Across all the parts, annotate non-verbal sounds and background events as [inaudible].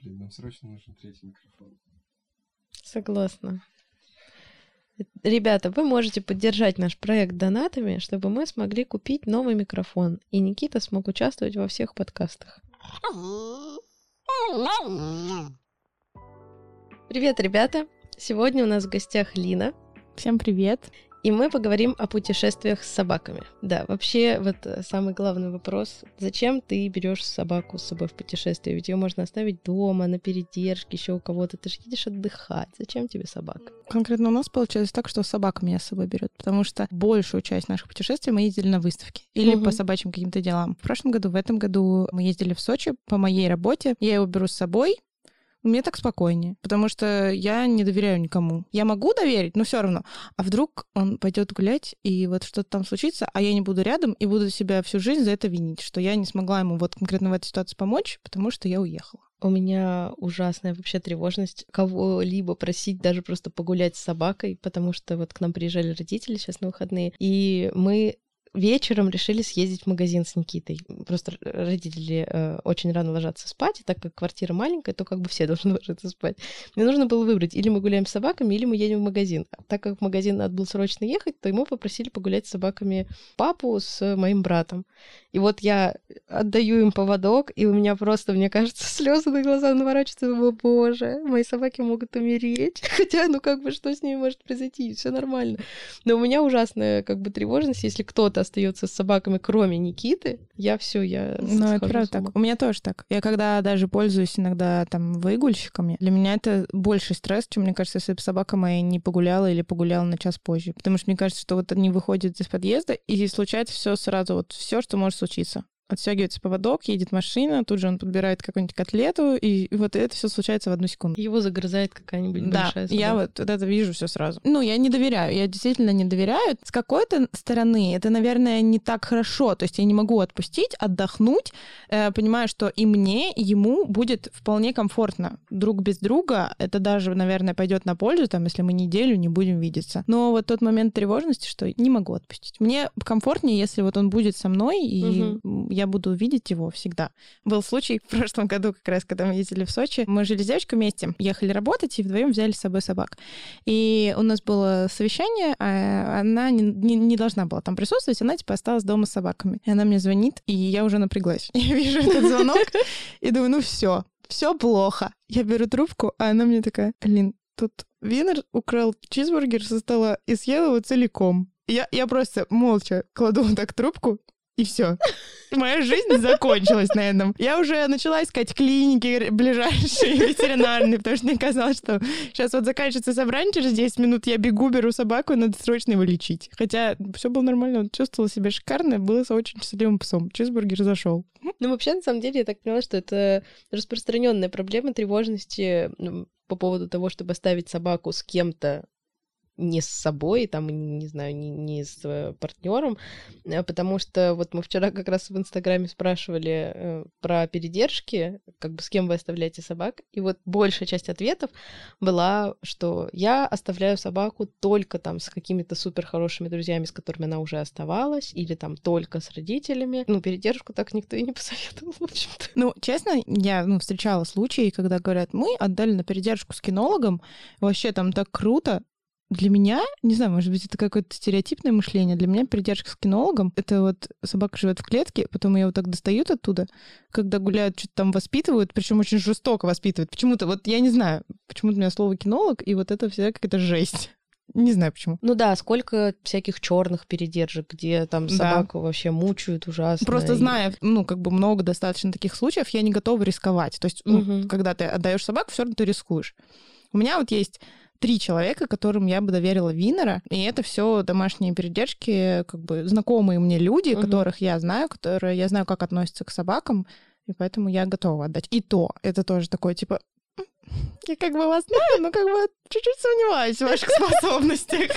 Блин, нам срочно нужен третий микрофон. Согласна. Ребята, вы можете поддержать наш проект донатами, чтобы мы смогли купить новый микрофон, и Никита смог участвовать во всех подкастах. Привет, ребята! Сегодня у нас в гостях Лина. Всем привет! И мы поговорим о путешествиях с собаками. Да, вообще, вот э, самый главный вопрос. Зачем ты берешь собаку с собой в путешествие? Ведь ее можно оставить дома, на передержке, еще у кого-то. Ты же едешь отдыхать. Зачем тебе собака? Конкретно у нас получилось так, что собака меня с собой берет, потому что большую часть наших путешествий мы ездили на выставки или угу. по собачьим каким-то делам. В прошлом году, в этом году мы ездили в Сочи по моей работе. Я его беру с собой, мне так спокойнее, потому что я не доверяю никому. Я могу доверить, но все равно. А вдруг он пойдет гулять, и вот что-то там случится, а я не буду рядом, и буду себя всю жизнь за это винить, что я не смогла ему вот конкретно в этой ситуации помочь, потому что я уехала. У меня ужасная вообще тревожность кого-либо просить даже просто погулять с собакой, потому что вот к нам приезжали родители сейчас на выходные, и мы вечером решили съездить в магазин с Никитой. Просто родители э, очень рано ложатся спать, и так как квартира маленькая, то как бы все [laughs] должны ложиться спать. Мне нужно было выбрать, или мы гуляем с собаками, или мы едем в магазин. А так как в магазин надо было срочно ехать, то ему попросили погулять с собаками папу с моим братом. И вот я отдаю им поводок, и у меня просто, мне кажется, [laughs] слезы на глаза наворачиваются. О, боже, мои собаки могут умереть. [laughs] Хотя, ну как бы, что с ними может произойти? Все нормально. Но у меня ужасная как бы тревожность, если кто-то остается с собаками, кроме Никиты, я все, я Ну, это правда так. У меня тоже так. Я когда даже пользуюсь иногда там выгульщиками, для меня это больше стресс, чем, мне кажется, если бы собака моя не погуляла или погуляла на час позже. Потому что мне кажется, что вот они выходят из подъезда, и случается все сразу, вот все, что может случиться отстегивается поводок, едет машина, тут же он подбирает какую-нибудь котлету, и, вот это все случается в одну секунду. Его загрызает какая-нибудь да, большая собака. я вот, вот это вижу все сразу. Ну, я не доверяю, я действительно не доверяю. С какой-то стороны это, наверное, не так хорошо, то есть я не могу отпустить, отдохнуть, э, понимая, что и мне, и ему будет вполне комфортно. Друг без друга, это даже, наверное, пойдет на пользу, там, если мы неделю не будем видеться. Но вот тот момент тревожности, что не могу отпустить. Мне комфортнее, если вот он будет со мной, и угу я буду видеть его всегда. Был случай в прошлом году, как раз, когда мы ездили в Сочи. Мы жили с девочкой вместе, ехали работать и вдвоем взяли с собой собак. И у нас было совещание, а она не, не, не должна была там присутствовать, она типа осталась дома с собаками. И она мне звонит, и я уже напряглась. [laughs] Я вижу этот звонок и думаю, ну все, все плохо. Я беру трубку, а она мне такая, Лин, тут Винер украл чизбургер со стола и съел его целиком. Я, я просто молча кладу так трубку, и все. Моя жизнь закончилась на этом. Я уже начала искать клиники ближайшие, [laughs] ветеринарные, потому что мне казалось, что сейчас вот заканчивается собрание, через 10 минут я бегу, беру собаку, надо срочно его лечить. Хотя все было нормально, он чувствовал себя шикарно, был очень счастливым псом. Чизбургер зашел. Ну, вообще, на самом деле, я так поняла, что это распространенная проблема тревожности ну, по поводу того, чтобы оставить собаку с кем-то не с собой, там, не знаю, не, не с э, партнером, э, потому что вот мы вчера как раз в Инстаграме спрашивали э, про передержки, как бы с кем вы оставляете собак, и вот большая часть ответов была, что я оставляю собаку только там с какими-то супер хорошими друзьями, с которыми она уже оставалась, или там только с родителями. Ну, передержку так никто и не [laughs] посоветовал, в общем-то. Ну, честно, я ну, встречала случаи, когда говорят, мы отдали на передержку с кинологом, вообще там так круто, для меня, не знаю, может быть, это какое-то стереотипное мышление. Для меня передержка с кинологом — это вот собака живет в клетке, потом ее вот так достают оттуда, когда гуляют, что-то там воспитывают, причем очень жестоко воспитывают. Почему-то, вот я не знаю, почему-то у меня слово кинолог, и вот это всегда какая-то жесть. [laughs] Не знаю почему. Ну да, сколько всяких черных передержек, где там собаку да. вообще мучают ужасно. Просто и... зная, ну, как бы много достаточно таких случаев, я не готова рисковать. То есть, угу. ну, когда ты отдаешь собаку, все равно ты рискуешь. У меня вот есть три человека, которым я бы доверила Винера, и это все домашние передержки, как бы знакомые мне люди, угу. которых я знаю, которые я знаю, как относятся к собакам, и поэтому я готова отдать. И то, это тоже такое, типа, я как бы вас знаю, но как бы чуть-чуть сомневаюсь в ваших способностях.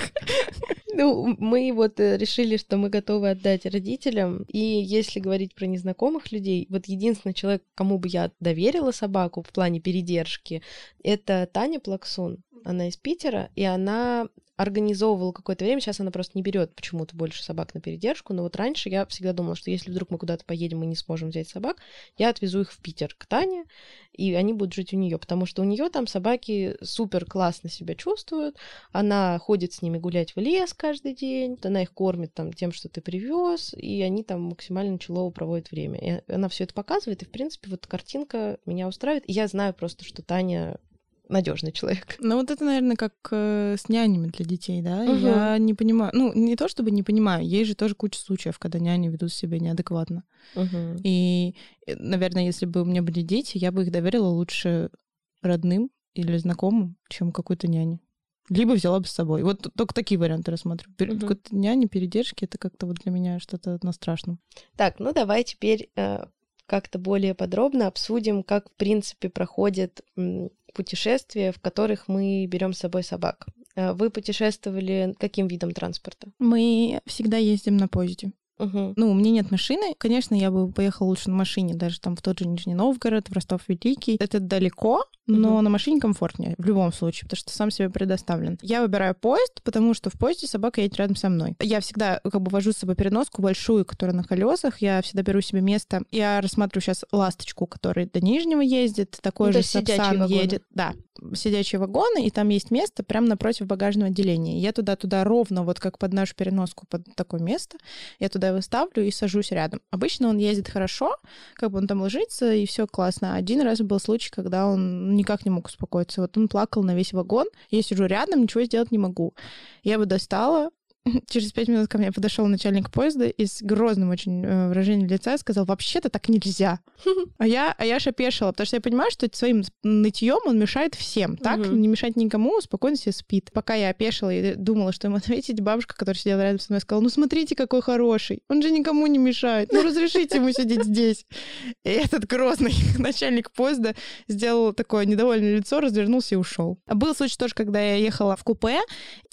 Ну, мы вот э, решили, что мы готовы отдать родителям. И если говорить про незнакомых людей, вот единственный человек, кому бы я доверила собаку в плане передержки, это Таня Плаксун. Она из Питера, и она организовывала какое-то время, сейчас она просто не берет почему-то больше собак на передержку, но вот раньше я всегда думала, что если вдруг мы куда-то поедем и не сможем взять собак, я отвезу их в Питер к Тане, и они будут жить у нее, потому что у нее там собаки супер классно себя чувствуют, она ходит с ними гулять в лес каждый день, она их кормит там тем, что ты привез, и они там максимально челово проводят время. И она все это показывает, и в принципе вот картинка меня устраивает. И я знаю просто, что Таня надежный человек. [laughs] Ну вот это, наверное, как э, с нянями для детей, да? Мгм. Я не понимаю, ну не то чтобы не понимаю, есть же тоже куча случаев, когда няни ведут себя неадекватно. Мгм. И, э, наверное, если бы у меня были дети, я бы их доверила лучше родным или знакомым, чем какой-то няне. Либо взяла бы с собой. Вот только такие варианты рассматриваю. Пер- Мгм. Какой-то няни, передержки, это как-то вот для меня что-то на страшном. Так, ну давай теперь э, как-то более подробно обсудим, как в принципе проходят м, путешествия, в которых мы берем с собой собак. Э, Вы путешествовали каким видом транспорта? Мы всегда ездим на поезде. Мгм. Ну, у меня нет машины. Конечно, я бы поехала лучше на машине, даже там в тот же Нижний Новгород, в Ростов Великий. Это далеко, но Мгм. на машине комфортнее в любом случае, потому что сам себе предоставлен. Я выбираю поезд, потому что в поезде собака едет рядом со мной. Я всегда как бы вожу с собой переноску большую, которая на колесах. Я всегда беру себе место. Я рассматриваю сейчас ласточку, которая до Нижнего ездит, такой Ну, же Сапсан едет. Да, сидячие вагоны, и там есть место прямо напротив багажного отделения. Я туда-туда ровно, вот как под нашу переноску, под такое место, я туда его ставлю и сажусь рядом. Обычно он ездит хорошо, как бы он там ложится, и все классно. Один раз был случай, когда он никак не мог успокоиться. Вот он плакал на весь вагон, я сижу рядом, ничего сделать не могу. Я бы достала, [laughs] Через пять минут ко мне подошел начальник поезда и с грозным очень э, выражением лица сказал, вообще-то так нельзя. [laughs] А я, а я аж опешила, потому что я понимаю, что своим нытьем он мешает всем, так? Мгм. Не мешает никому, спокойно себе спит. Пока я опешила и думала, что ему [laughs] ответить, бабушка, которая сидела рядом со мной, сказала, ну смотрите, какой хороший, он же никому не мешает, ну разрешите ему сидеть здесь. И этот грозный начальник поезда сделал такое недовольное лицо, развернулся и ушел. Был случай тоже, когда я ехала в купе,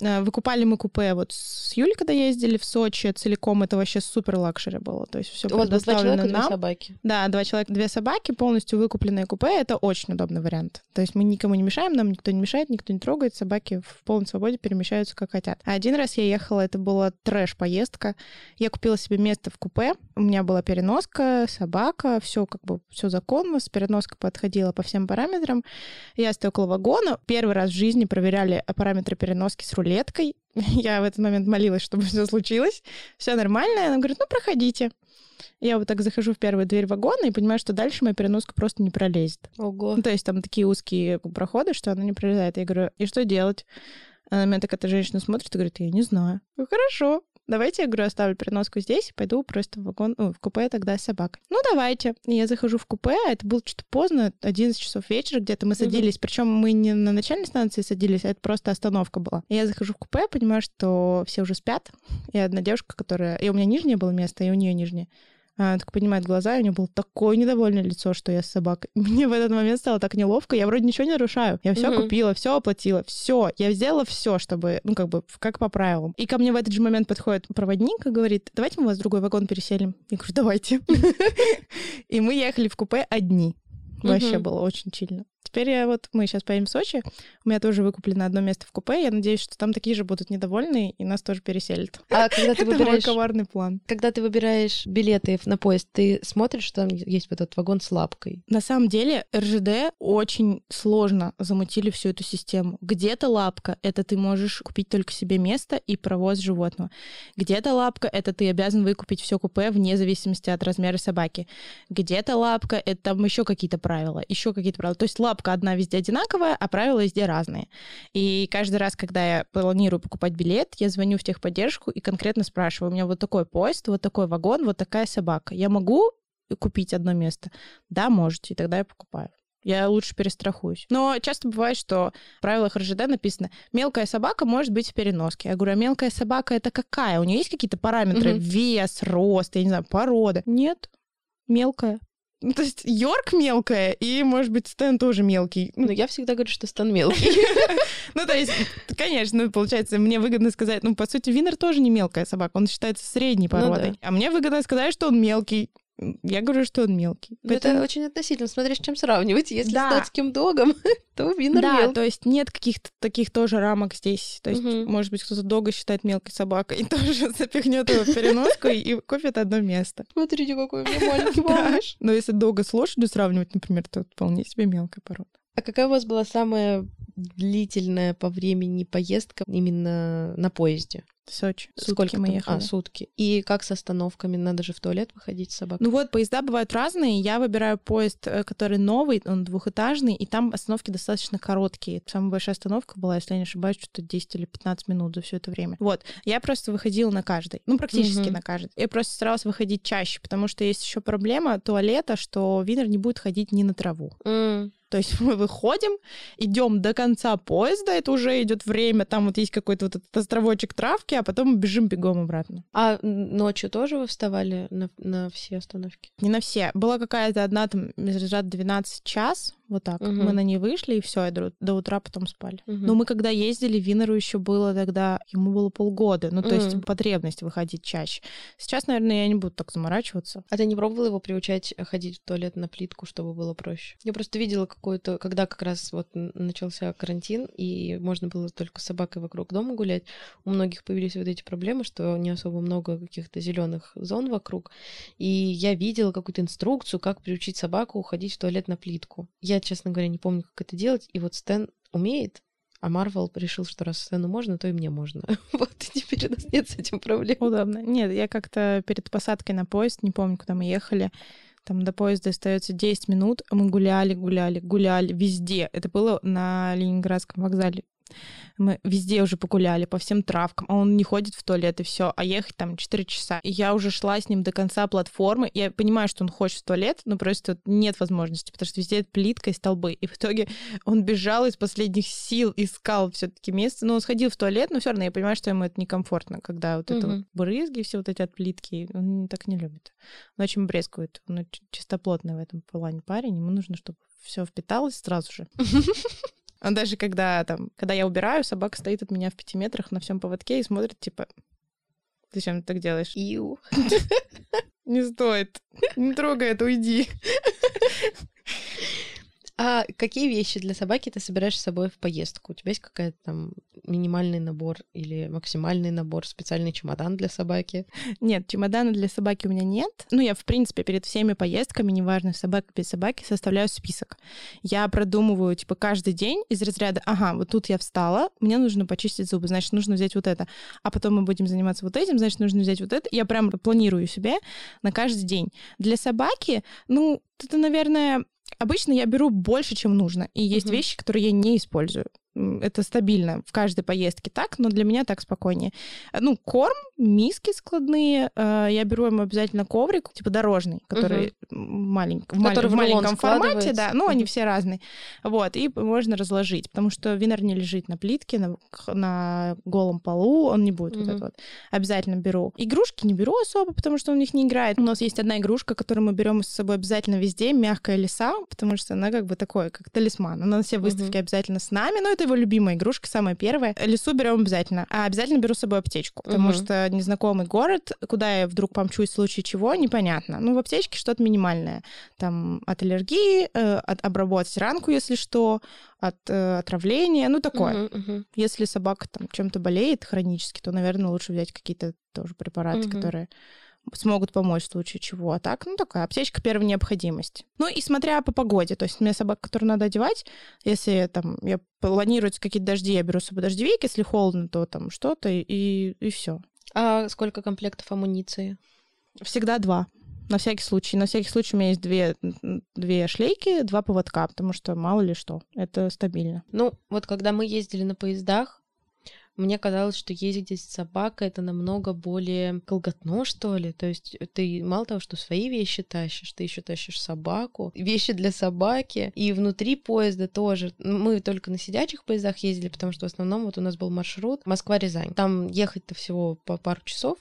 Э, Выкупали мы купе вот с Юлей, когда ездили в Сочи целиком, это вообще супер luxury было. То есть все У вас два человека, две нам. собаки. Да, два человека, две собаки, полностью выкупленное купе. Это очень удобный вариант. То есть мы никому не мешаем, нам никто не мешает, никто не трогает. Собаки в полной свободе перемещаются, как хотят. А один раз я ехала, это была трэш-поездка. Я купила себе место в купе. У меня была переноска, собака, все как бы все законно. С переноской подходила по всем параметрам. Я стою около вагона. Первый раз в жизни проверяли параметры переноски с рулеткой. Я в этот момент молилась, чтобы все случилось. Все нормально. Она говорит, ну, проходите. Я вот так захожу в первую дверь вагона и понимаю, что дальше моя переноска просто не пролезет. Ого. Ну, то есть там такие узкие проходы, что она не пролезает. Я говорю, и что делать? Она на меня так эта женщина смотрит и говорит, я не знаю. Говорю, хорошо. Давайте, я говорю, оставлю переноску здесь и пойду просто в вагон, ну, в купе тогда с собакой. Ну, давайте. Я захожу в купе, а это было что-то поздно, 11 часов вечера где-то мы садились. Причем мы не на начальной станции садились, а это просто остановка была. Я захожу в купе, понимаю, что все уже спят. И одна девушка, которая... И у меня нижнее было место, и у нее нижнее. Она так поднимает глаза, и у нее было такое недовольное лицо, что я с собакой. [laughs] Мне в этот момент стало так неловко. Я вроде ничего не нарушаю. Я все Мгм. купила, все оплатила, все. Я сделала все, чтобы, ну, как бы, как по правилам. И ко мне в этот же момент подходит проводник и говорит, давайте мы вас в другой вагон переселим. Я говорю, давайте. [laughs] [laughs] И мы ехали в купе одни. Вообще было очень чильно. Теперь я вот, мы сейчас поедем в Сочи, у меня тоже выкуплено одно место в купе, я надеюсь, что там такие же будут недовольные, и нас тоже переселят. А когда ты [laughs] Это мой выбираешь... коварный план. Когда ты выбираешь билеты на поезд, ты смотришь, что там есть вот этот вагон с лапкой? На самом деле РЖД очень сложно замутили всю эту систему. Где-то лапка — это ты можешь купить только себе место и провоз животного. Где-то лапка — это ты обязан выкупить все купе вне зависимости от размера собаки. Где-то лапка — это там еще какие-то правила, еще какие-то правила. То есть лапка одна везде одинаковая, а правила везде разные. И каждый раз, когда я планирую покупать билет, я звоню в техподдержку и конкретно спрашиваю, у меня вот такой поезд, вот такой вагон, вот такая собака. Я могу купить одно место? Да, можете, и тогда я покупаю. Я лучше перестрахуюсь. Но часто бывает, что в правилах РЖД написано, мелкая собака может быть в переноске. Я говорю, а мелкая собака это какая? У нее есть какие-то параметры? Мгм. Вес, рост, я не знаю, порода? Нет, мелкая. Ну, то есть Йорк мелкая, и, может быть, Стэн тоже мелкий. Ну, я всегда говорю, что Стан мелкий. [laughs] Ну, то есть, конечно, получается, мне выгодно сказать, ну, по сути, Винер тоже не мелкая собака, он считается средней Ну породой. А мне выгодно сказать, что он мелкий. Я говорю, что он мелкий. Это Поэтому- очень относительно, смотря с чем сравнивать. Если Да. с датским догом, [laughs] то Винер Да, мелкий. то есть нет каких-то таких тоже рамок здесь. То есть, Мгм. может быть, кто-то дога считает мелкой собакой и [laughs] тоже запихнет его в переноску и купит одно место. Смотрите, какой у меня [laughs] маленький малыш. Но если дога с лошадью сравнивать, например, то вполне себе мелкая порода. А какая у вас была самая длительная по времени поездка именно на поезде? Сочи. Сутки Сколько мы там? ехали. А, сутки. И как с остановками? Надо же в туалет выходить с собакой. Ну вот, поезда бывают разные. Я выбираю поезд, э, который новый, он двухэтажный, и там остановки достаточно короткие. Самая большая остановка была, если я не ошибаюсь, что-то 10 или 15 минут за все это время. Вот. Я просто выходила на каждый. Ну, практически Мгм. на каждый. Я просто старалась выходить чаще, потому что есть еще проблема туалета, что Винер не будет ходить ни на траву. М, То есть мы выходим, идем до конца поезда, это уже идет время, там вот есть какой-то вот этот островочек травки, а потом бежим бегом обратно. А ночью тоже вы вставали на, на все остановки? Не на все. Была какая-то одна там разряд 12 час, вот так. Мгм. Мы на ней вышли, и все, и до, утра потом спали. Мгм. Но мы когда ездили, Винеру еще было тогда, ему было полгода, ну то есть Мгм. потребность выходить чаще. Сейчас, наверное, я не буду так заморачиваться. А ты не пробовала его приучать ходить в туалет на плитку, чтобы было проще? Я просто видела какую-то, когда как раз вот начался карантин, и можно было только с собакой вокруг дома гулять, у многих появились вот эти проблемы, что не особо много каких-то зеленых зон вокруг. И я видела какую-то инструкцию, как приучить собаку уходить в туалет на плитку. Я, честно говоря, не помню, как это делать, и вот Стэн умеет, а Марвел решил, что раз Стэну можно, то и мне можно. [laughs] Вот, и теперь у нас нет с этим проблем. Удобно. Нет, я как-то перед посадкой на поезд, не помню, куда мы ехали, там до поезда остается 10 минут, а мы гуляли, гуляли, гуляли везде. Это было на Ленинградском вокзале. Мы везде уже погуляли, по всем травкам, а он не ходит в туалет и все, а ехать там 4 часа. И я уже шла с ним до конца платформы. Я понимаю, что он хочет в туалет, но просто нет возможности, потому что везде плитка и столбы. И в итоге он бежал из последних сил, искал все-таки место. Но он сходил в туалет, но все равно я понимаю, что ему это некомфортно, когда вот это Мгм. вот брызги, все вот эти от плитки, он так не любит. Он очень брезгует. Он чистоплотный в этом плане парень. Ему нужно, чтобы все впиталось сразу же. [laughs] Он даже когда там, когда я убираю, собака стоит от меня в пяти метрах на всем поводке и смотрит, типа, зачем ты так делаешь? Иу. [laughs] Не стоит. Не трогай это, уйди. [laughs] А какие вещи для собаки ты собираешь с собой в поездку? У тебя есть какая-то там минимальный набор или максимальный набор, специальный чемодан для собаки? Нет, чемодана для собаки у меня нет. Ну, я, в принципе, перед всеми поездками, неважно, собака без собаки, составляю список. Я продумываю, типа, каждый день из разряда, ага, вот тут я встала, мне нужно почистить зубы, значит, нужно взять вот это. А потом мы будем заниматься вот этим, значит, нужно взять вот это. Я прям планирую себе на каждый день. Для собаки, ну, это, наверное, Обычно я беру больше, чем нужно. И есть Мгм. вещи, которые я не использую. Это стабильно в каждой поездке так, но для меня так спокойнее. Э, Ну, корм, миски складные. э, Я беру ему обязательно коврик, типа дорожный, который малень- в, маль- Который в в маленьком формате, да. Ну, они все разные. Вот, и можно разложить, потому что винер не лежит на плитке, на, на голом полу, он не будет вот Мгм. это вот. Обязательно беру. Игрушки не беру особо, потому что он в них не играет. У нас есть одна игрушка, которую мы берем с собой обязательно везде, мягкая лиса, потому что она как бы такой, как талисман. Она на все выставки обязательно с нами, но это его любимая игрушка, самая первая. Лису берем обязательно. А обязательно беру с собой аптечку, потому Мгм. что незнакомый город, куда я вдруг помчусь в случае чего, непонятно. Ну, в аптечке что-то минимальное. Там от аллергии, э, от обработать ранку, если что, от э, отравления, ну, такое. Мгм, мгм. Если собака там чем-то болеет хронически, то, наверное, лучше взять какие-то тоже препараты, Мгм. которые смогут помочь в случае чего. А так, ну, такая аптечка первой необходимости. Ну, и смотря по погоде. То есть у меня собака, которую надо одевать, если там я планируются какие-то дожди, я беру с собой дождевик, если холодно, то там что-то, и, и все. А сколько комплектов амуниции? Всегда два. На всякий случай. На всякий случай у меня есть две, две шлейки, два поводка, потому что мало ли что. Это стабильно. Ну, вот когда мы ездили на поездах, мне казалось, что ездить с собакой это намного более колготно, что ли. То есть ты мало того, что свои вещи тащишь, ты еще тащишь собаку, вещи для собаки, и внутри поезда тоже. Мы только на сидячих поездах ездили, потому что в основном вот у нас был маршрут Москва-Рязань. Там ехать-то всего по пару часов,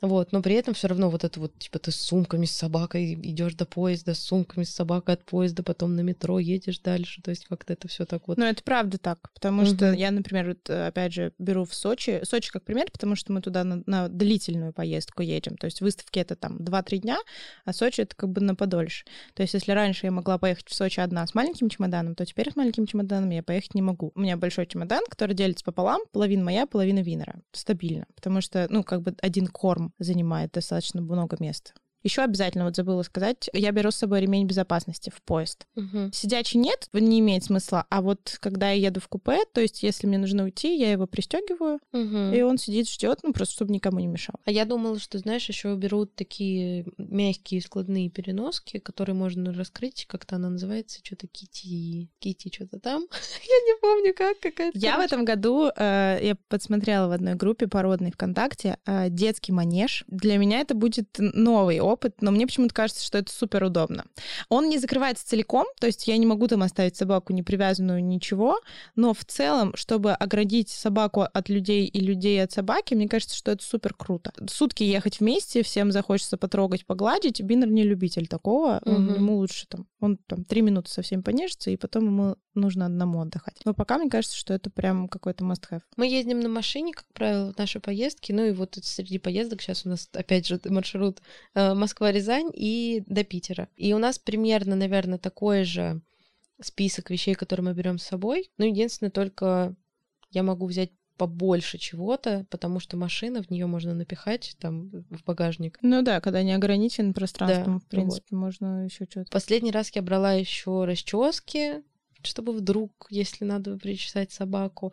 Вот, но при этом все равно вот это вот, типа, ты с сумками с собакой идешь до поезда, с сумками с собакой от поезда, потом на метро едешь дальше. То есть как-то это все так вот. Ну, это правда так, потому Мгм. что я, например, вот, э, опять же, беру в Сочи, Сочи как пример, потому что мы туда на, на длительную поездку едем. То есть выставки это там 2-3 дня, а Сочи это как бы на подольше. То есть если раньше я могла поехать в Сочи одна с маленьким чемоданом, то теперь с маленьким чемоданом я поехать не могу. У меня большой чемодан, который делится пополам, половина моя, половина Винера. Стабильно. Потому что, ну, как бы один корм занимает достаточно много места. Еще обязательно, вот забыла сказать, я беру с собой ремень безопасности в поезд. Мгм. Сидячий нет, не имеет смысла. А вот когда я еду в купе, то есть если мне нужно уйти, я его пристегиваю, Мгм. и он сидит, ждет, ну просто чтобы никому не мешал. А я думала, что, знаешь, еще берут такие мягкие складные переноски, которые можно раскрыть, как-то она называется, что-то Кити, Кити, что-то там. [laughs] Я не помню, как какая-то. Я в этом году, э, я подсмотрела в одной группе породной ВКонтакте э, детский манеж. Для меня это будет новый опыт, но мне почему-то кажется, что это супер удобно. Он не закрывается целиком, то есть я не могу там оставить собаку не привязанную, ничего, но в целом, чтобы оградить собаку от людей и людей от собаки, мне кажется, что это супер круто. Сутки ехать вместе, всем захочется потрогать, погладить. Биннер не любитель такого, Мгм. ему лучше там, он там три минуты со всеми понежится, и потом ему нужно одному отдыхать. Но пока мне кажется, что это прям какой-то must-have. Мы ездим на машине, как правило, в наши поездки. Ну и вот среди поездок сейчас у нас, опять же, маршрут э, Москва-Рязань и до Питера. И у нас примерно, наверное, такой же список вещей, которые мы берем с собой. Ну, единственное, только я могу взять побольше чего-то, потому что машина, в нее можно напихать там в багажник. Ну да, когда не ограничен пространством, Да, в принципе, можно еще что-то. Последний раз я брала еще расчески, чтобы вдруг, если надо причесать собаку.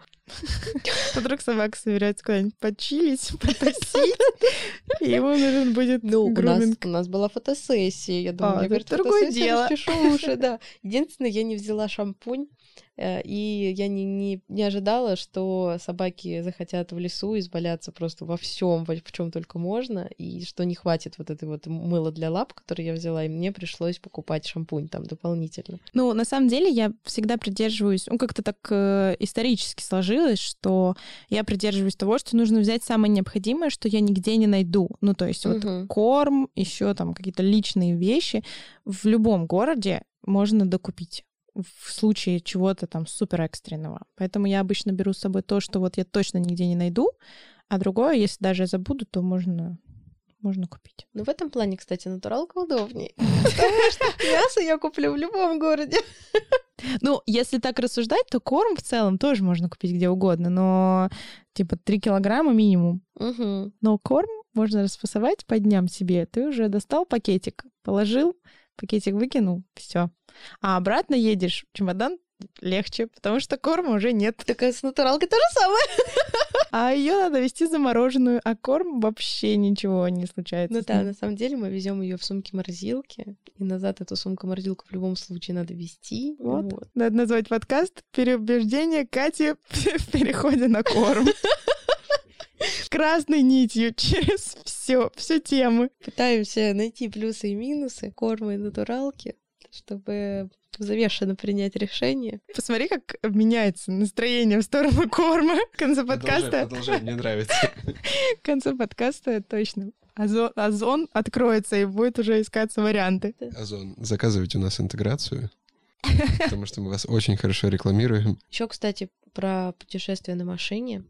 Вдруг собака собирается куда-нибудь почилить, [laughs] потусить, [laughs] и ему нужен будет Ну, у нас, у нас была фотосессия. Я думаю, А, я, это говорит, другое дело. уши, [laughs] да. Единственное, я не взяла шампунь, и я не, не, не ожидала, что собаки захотят в лесу избавляться просто во всем, в чем только можно, и что не хватит вот этой вот мыла для лап, который я взяла, и мне пришлось покупать шампунь там дополнительно. Ну, на самом деле, я всегда придерживаюсь, ну, как-то так э, исторически сложилось, что я придерживаюсь того, что нужно взять самое необходимое, что я нигде не найду. Ну, то есть вот Мгм. корм, еще там какие-то личные вещи в любом городе можно докупить в случае чего-то там супер экстренного. Поэтому я обычно беру с собой то, что вот я точно нигде не найду, а другое, если даже я забуду, то можно, можно купить. Ну, в этом плане, кстати, натуралка удобнее. Потому что мясо я куплю в любом городе. Ну, если так рассуждать, то корм в целом тоже можно купить где угодно, но типа 3 килограмма минимум. Но корм можно распасовать по дням себе. Ты уже достал пакетик, положил, пакетик выкинул, все. А обратно едешь, чемодан легче, потому что корма уже нет. Так а с натуралкой то же самое. [laughs] А ее надо везти замороженную, а корм вообще ничего не случается. Ну да, на самом деле мы везем ее в сумке-морозилке, и назад эту сумку-морозилку в любом случае надо вести. Вот. Надо назвать подкаст «Переубеждение Кати [laughs] в переходе на корм». [laughs] Красной нитью через все, всю тему. Пытаемся найти плюсы и минусы корма и натуралки, чтобы взвешенно принять решение. Посмотри, как меняется настроение в сторону корма. [laughs] В конце подкаста, Продолжай, мне нравится. [laughs] в конце подкаста точно озон, озон откроется и будет уже искаться варианты. Озон, заказывайте у нас интеграцию, потому что мы вас очень хорошо рекламируем. Еще, кстати, про путешествие на машине.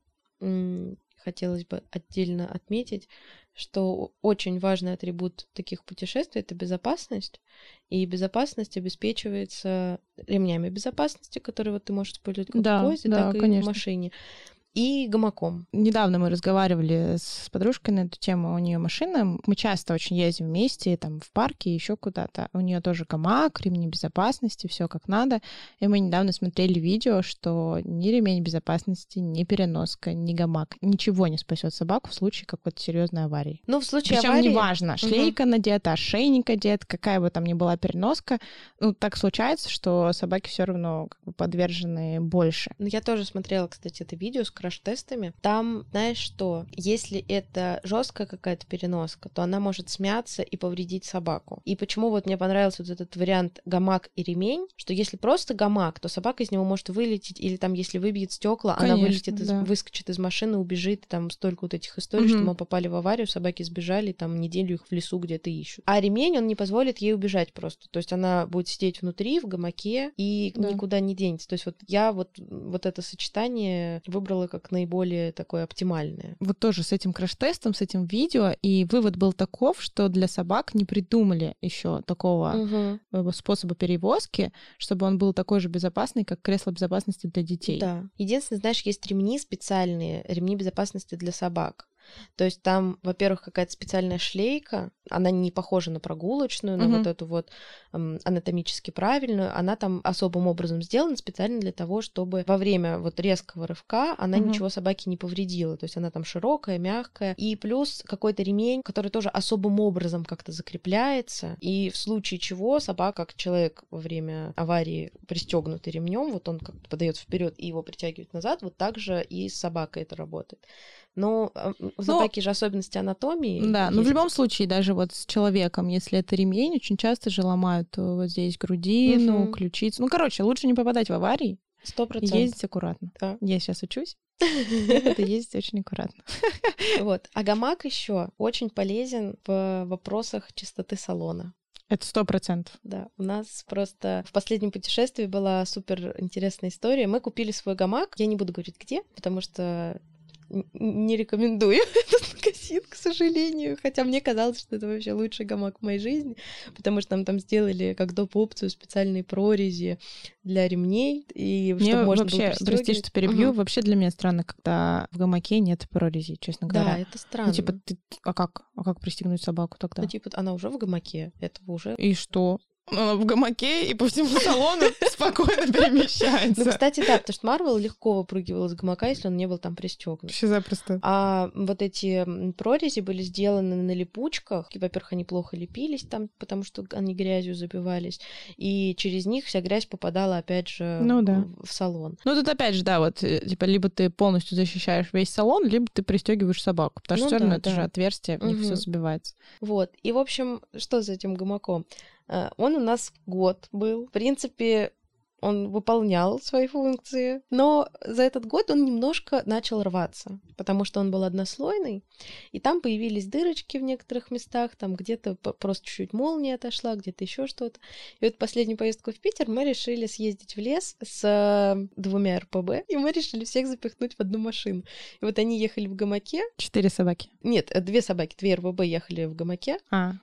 Хотелось бы отдельно отметить, что очень важный атрибут таких путешествий — это безопасность. И безопасность обеспечивается ремнями безопасности, которые вот ты можешь использовать как Да, в поезде, да, так и конечно. в машине. И гамаком. Недавно мы разговаривали с подружкой на эту тему. У нее машина. Мы часто очень ездим вместе, там, в парке, еще куда-то. У нее тоже гамак, ремни безопасности, все как надо. И мы недавно смотрели видео, что ни ремень безопасности, ни переноска, ни гамак ничего не спасет собаку в случае какой-то серьезной аварии. Ну, в случае Причем аварии... неважно, шлейка надета, ошейник одет, какая бы там ни была переноска, ну, так случается, что собаки все равно как бы подвержены больше. Ну, я тоже смотрела, кстати, это видео с краш-тестами. Там, знаешь что, если это жесткая какая-то переноска, то она может смяться и повредить собаку. И почему вот мне понравился вот этот вариант гамак и ремень, что если просто гамак, то собака из него может вылететь, или там, если выбьет стекла, она вылетит, из- да. выскочит из машины, убежит. Там столько вот этих историй, что Мгм. мы попали в аварию, собаки сбежали, там неделю их в лесу где-то ищут. А ремень, он не позволит ей убежать просто. То есть она будет сидеть внутри, в гамаке, и Да. никуда не денется. То есть вот я вот, вот это сочетание выбрала как наиболее такое оптимальное. Вот тоже с этим краш-тестом, с этим видео, и вывод был таков, что для собак не придумали еще такого э, способа перевозки, чтобы он был такой же безопасный, как кресло безопасности для детей. Да. Единственное, знаешь, есть ремни специальные, ремни безопасности для собак. То есть там, во-первых, какая-то специальная шлейка, она не похожа на прогулочную, на Мгм. вот эту вот эм, анатомически правильную, она там особым образом сделана специально для того, чтобы во время вот резкого рывка она Мгм. ничего собаке не повредила. То есть она там широкая, мягкая. И плюс какой-то ремень, который тоже особым образом как-то закрепляется. И в случае чего собака, как человек во время аварии пристегнутый ремнем, вот он как-то подает вперед и его притягивает назад, вот так же и с собакой это работает. Но э, у собаки же особенности анатомии. Да, но в есть. любом случае, даже вот с человеком, если это ремень, очень часто же ломают э, вот здесь грудину, Мгм. ключицу. Ну, короче, лучше не попадать в аварии Сто процентов. ездить аккуратно. Да. Я сейчас учусь, [laughs] буду ездить очень аккуратно. [laughs] Вот. А гамак еще очень полезен в вопросах чистоты салона. Это сто процентов. Да, у нас просто в последнем путешествии была супер интересная история. Мы купили свой гамак. Я не буду говорить где, потому что не рекомендую [laughs] этот магазин, к сожалению. Хотя мне казалось, что это вообще лучший гамак в моей жизни, потому что нам там сделали как доп. опцию специальные прорези для ремней, и Мне чтобы можно было вообще, прости, пристёгивать. что перебью, Мгм. вообще для меня странно, когда в гамаке нет прорези, честно Да, говоря. это странно. Ну, типа, ты, а как? А как пристегнуть собаку тогда? Ну, типа, она уже в гамаке, этого уже И что? Она в гамаке и по всему салону [laughs] спокойно перемещается. Ну, кстати, да, потому что Марвел легко выпрыгивал из гамака, если он не был там пристегнут. Вообще запросто. А вот эти прорези были сделаны на липучках. Во-первых, они плохо лепились там, потому что они грязью забивались. И через них вся грязь попадала, опять же, Ну да. в, салон. Ну, тут опять же, да, вот, э, типа, либо ты полностью защищаешь весь салон, либо ты пристегиваешь собаку, потому что Ну все равно да, это же отверстие, в них все Мгм. забивается. Вот. И, в общем, что с этим гамаком? Э, Он у нас год был. В принципе, он выполнял свои функции, но за этот год он немножко начал рваться, потому что он был однослойный, и там появились дырочки в некоторых местах, там где-то просто чуть-чуть молния отошла, где-то еще что-то. И вот последнюю поездку в Питер мы решили съездить в лес с э, двумя РПБ, и мы решили всех запихнуть в одну машину. И вот они ехали в гамаке. Четыре собаки. Нет, э, две собаки, две РВБ ехали в гамаке, А,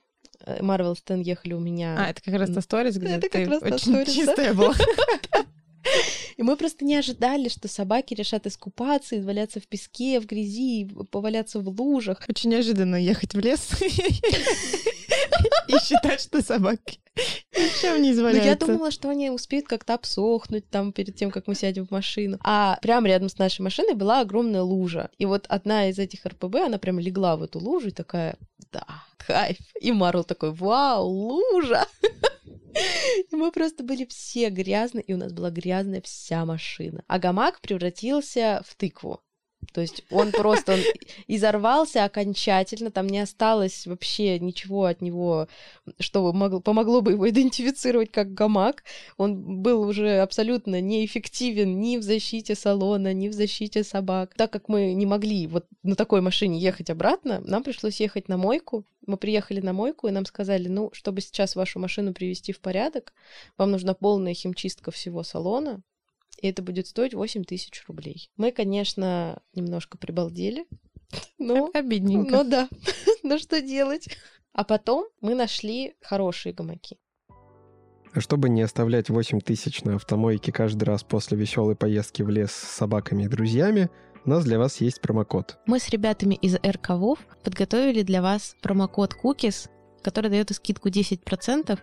Марвел Стэн ехали у меня. а это как раз та сторис, где Это как ты раз та очень stories, да. чистая была. [laughs] И мы просто не ожидали, что собаки решат искупаться, изваляться в песке, в грязи, поваляться в лужах. Очень неожиданно ехать в лес [laughs] [laughs] и считать, что собаки ничем не изваляются. Ну, я думала, что они успеют как-то обсохнуть там перед тем, как мы сядем в машину. А прямо рядом с нашей машиной была огромная лужа. И вот одна из этих РПБ, она прям легла в эту лужу и такая, да, кайф. И Марл такой, вау, лужа! [laughs] И мы просто были все грязные, и у нас была грязная вся машина. А гамак превратился в тыкву. То есть он просто он изорвался окончательно, там не осталось вообще ничего от него, что могло, помогло бы его идентифицировать как гамак. Он был уже абсолютно неэффективен ни в защите салона, ни в защите собак. Так как мы не могли вот на такой машине ехать обратно, нам пришлось ехать на мойку. Мы приехали на мойку, и нам сказали, ну, чтобы сейчас вашу машину привести в порядок, вам нужна полная химчистка всего салона, и это будет стоить 8 тысяч рублей. Мы, конечно, немножко прибалдели, [laughs] но, Обидненько. но да, [laughs] но что делать? А потом мы нашли хорошие гамаки. А чтобы не оставлять 8 тысяч на автомойке каждый раз после веселой поездки в лес с собаками и друзьями, у нас для вас есть промокод. Мы с ребятами из РКВов подготовили для вас промокод Cookies, который дает скидку 10%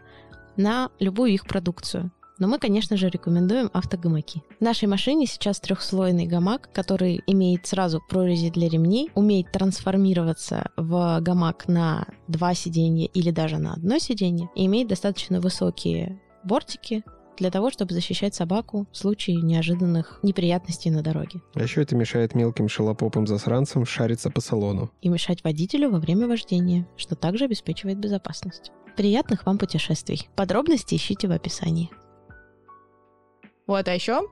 на любую их продукцию. Но мы, конечно же, рекомендуем автогамаки. В нашей машине сейчас трехслойный гамак, который имеет сразу прорези для ремней, умеет трансформироваться в гамак на два сиденья или даже на одно сиденье, и имеет достаточно высокие бортики для того, чтобы защищать собаку в случае неожиданных неприятностей на дороге. А еще это мешает мелким шелопопым засранцам шариться по салону. И мешать водителю во время вождения, что также обеспечивает безопасность. Приятных вам путешествий. Подробности ищите в описании. Вот, а еще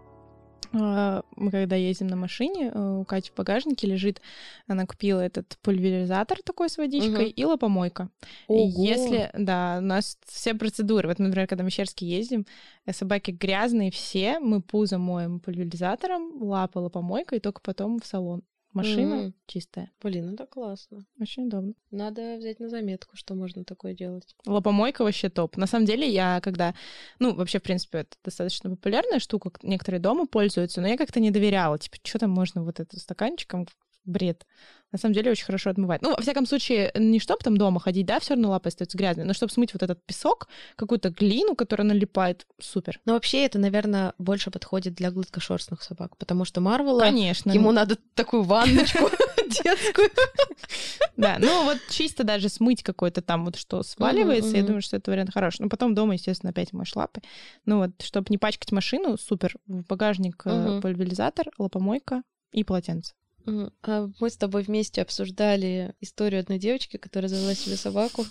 а, мы когда ездим на машине, э, у Кати в багажнике лежит, она купила этот пульверизатор такой с водичкой Мгм. и лапомойка. И Ого! если, да, у нас все процедуры, вот, например, когда мы в Щерске ездим, э, собаки грязные все, мы пузо моем пульверизатором, лапы лапомойкой, и только потом в салон. Машина Мгм. чистая. Блин, это классно. Очень удобно. Надо взять на заметку, что можно такое делать. Лапомойка вообще топ. На самом деле, я когда... Ну, вообще, в принципе, это достаточно популярная штука. Некоторые дома пользуются, но я как-то не доверяла. Типа, что там можно вот это стаканчиком? Бред. На самом деле, очень хорошо отмывает. Ну, во всяком случае, не чтобы там дома ходить, да, все равно лапы остаются грязные, но чтобы смыть вот этот песок, какую-то глину, которая налипает, супер. Но вообще это, наверное, больше подходит для гладкошерстных собак, потому что Марвела, Конечно. ему надо такую ванночку [laughs] детскую. Да, ну вот чисто даже смыть какой-то там вот что сваливается, я думаю, что это вариант хороший. Но потом дома, естественно, опять моешь лапы. Ну вот, чтобы не пачкать машину, супер. В багажник э, пульверизатор, лапомойка и полотенце. А Мы с тобой вместе обсуждали историю одной девочки, которая завела себе собаку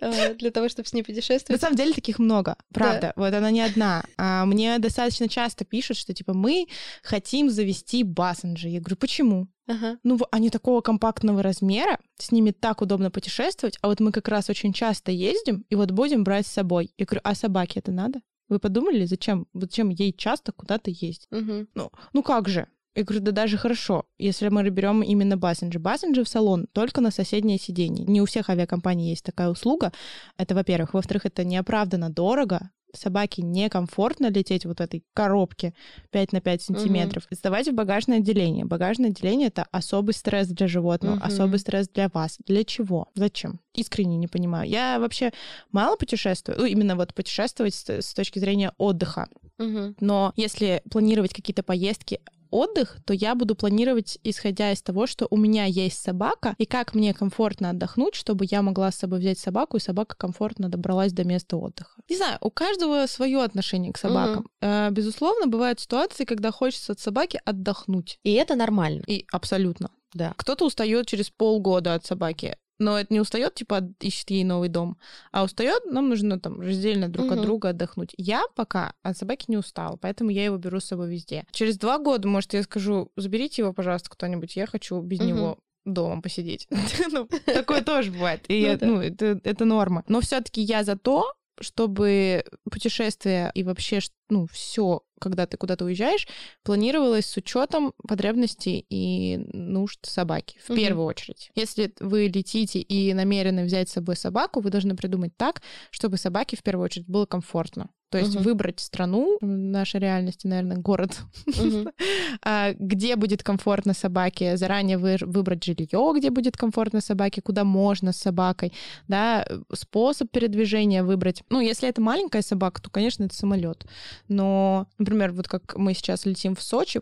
э, [laughs] для того, чтобы с ней На путешествовать. самом деле таких много, правда. Вот она не одна. А мне достаточно часто пишут, что типа мы хотим завести бассенджи. Я говорю, почему? Ага. Ну, они такого компактного размера, с ними так удобно путешествовать, а вот мы как раз очень часто ездим, и вот будем брать с собой. Я говорю, а собаке это надо? Вы подумали, зачем, зачем ей часто куда-то ездить? Мгм. Ну, ну как же? Я говорю, да даже хорошо, если мы берем именно бассенджи. Бассенджи в салон только на соседнее сиденье. Не у всех авиакомпаний есть такая услуга. Это, во-первых. Во-вторых, это неоправданно дорого. Собаке некомфортно лететь вот этой коробке 5 на 5 сантиметров. Сдавать в багажное отделение. Багажное отделение — это особый стресс для животного, Мгм. особый стресс для вас. Для чего? Зачем? Искренне не понимаю. Я вообще мало путешествую, ну, именно вот путешествовать с, с точки зрения отдыха. Мгм. Но если планировать какие-то поездки, отдых, то я буду планировать, исходя из того, что у меня есть собака, и как мне комфортно отдохнуть, чтобы я могла с собой взять собаку, и собака комфортно добралась до места отдыха. Не знаю, у каждого свое отношение к собакам. Э, Безусловно, бывают ситуации, когда хочется от собаки отдохнуть. И это нормально, И абсолютно. да. Кто-то устает через полгода от собаки. Но это не устает, типа, ищет ей новый дом, а устает, нам нужно там раздельно друг от Мгм. друга отдохнуть. Я пока от собаки не устала, поэтому я его беру с собой везде. Через два года, может, я скажу, заберите его, пожалуйста, кто-нибудь, я хочу без Мгм. него дома посидеть. [laughs] Ну, такое тоже бывает. И Ну я- да. ну, это это норма. Но все-таки я за то, чтобы путешествие и вообще, ну, все, когда ты куда-то уезжаешь, планировалось с учетом потребностей и нужд собаки в Мгм. первую очередь. Если вы летите и намерены взять с собой собаку, вы должны придумать так, чтобы собаке в первую очередь было комфортно. То есть Мгм. выбрать страну, в нашей реальности, наверное, город, [laughs] а, где будет комфортно собаке, заранее вы- выбрать жилье, где будет комфортно собаке, куда можно с собакой, да, способ передвижения выбрать. Ну, если это маленькая собака, то, конечно, это самолет. Но, например, вот как мы сейчас летим в Сочи,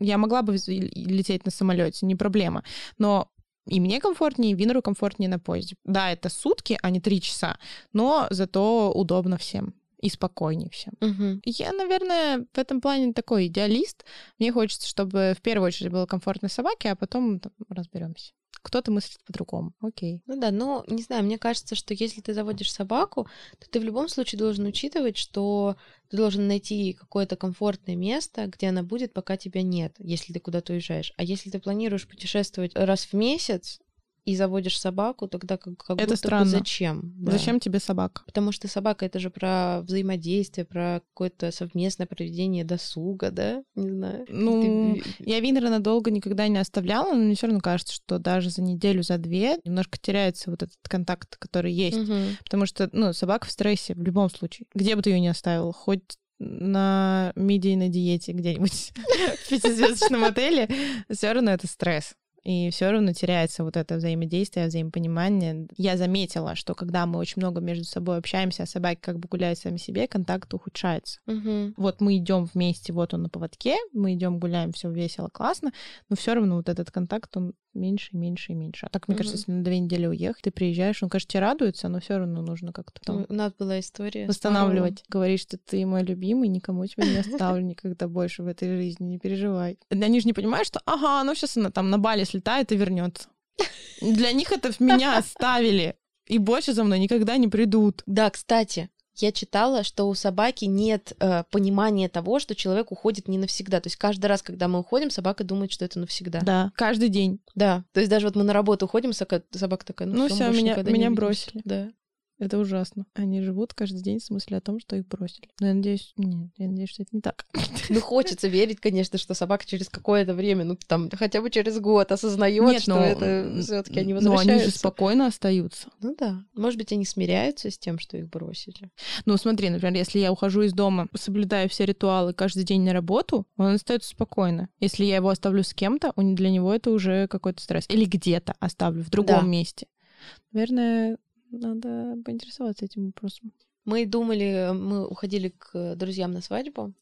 я могла бы лететь на самолете, не проблема. Но и мне комфортнее, и Винеру комфортнее на поезде. Да, это сутки, а не три часа, но зато удобно всем и спокойнее всем. Мгм. Я, наверное, в этом плане такой идеалист. Мне хочется, чтобы в первую очередь было комфортно собаке, а потом разберемся. Кто-то мыслит по-другому. Окей. Ну да, но не знаю, мне кажется, что если ты заводишь собаку, то ты в любом случае должен учитывать, что ты должен найти какое-то комфортное место, где она будет, пока тебя нет, если ты куда-то уезжаешь. А если ты планируешь путешествовать раз в месяц и заводишь собаку, тогда как, как Это будто бы странно. зачем? Да. Зачем тебе собака? Потому что собака это же про взаимодействие, про какое-то совместное проведение досуга, да? Не знаю. Ну, Ты- Я Винера надолго никогда не оставляла, но мне все равно кажется, что даже за неделю, за две немножко теряется вот этот контакт, который есть. Мгм. Потому что, ну, собака в стрессе в любом случае. Где бы ты ее не оставил, хоть на медийной диете где-нибудь [laughs] в пятизвездочном отеле, все равно это стресс. И все равно теряется вот это взаимодействие, взаимопонимание. Я заметила, что когда мы очень много между собой общаемся, а собаки как бы гуляют сами себе, контакт ухудшается. Мгм. Вот мы идем вместе, вот он на поводке, мы идем гуляем, все весело, классно, но все равно вот этот контакт, он меньше и меньше и меньше. А так, мне Мгм. кажется, если на две недели уехать, ты приезжаешь, он, конечно, тебе радуется, но все равно нужно как-то там У нас была история. восстанавливать. Говоришь, что ты мой любимый, никому тебя не оставлю никогда больше в этой жизни, не переживай. Они же не понимают, что ага, ну сейчас она там на Бали слетает и вернется. Для них это в меня оставили. И больше за мной никогда не придут. Да, кстати, я читала, что у собаки нет э, понимания того, что человек уходит не навсегда. То есть каждый раз, когда мы уходим, собака думает, что это навсегда. Да, каждый день. Да. То есть даже вот мы на работу уходим, сока- собака такая, ну, Ну мы больше меня- меня увидимся». бросили. Да. Это ужасно. Они живут каждый день с мыслью о том, что их бросили. Но я надеюсь, нет, я надеюсь, что это не так. [laughs] Ну, хочется верить, конечно, что собака через какое-то время, ну, там, хотя бы через год осознает, Нет, что но, это все таки они Но возвращаются. они же спокойно остаются. Ну да. Может быть, они смиряются с тем, что их бросили. Ну, смотри, например, если я ухожу из дома, соблюдая все ритуалы каждый день на работу, он остается спокойно. Если я его оставлю с кем-то, для него это уже какой-то стресс. Или где-то оставлю, в другом Да. месте. Наверное, надо поинтересоваться этим вопросом. Мы думали, мы уходили к друзьям на свадьбу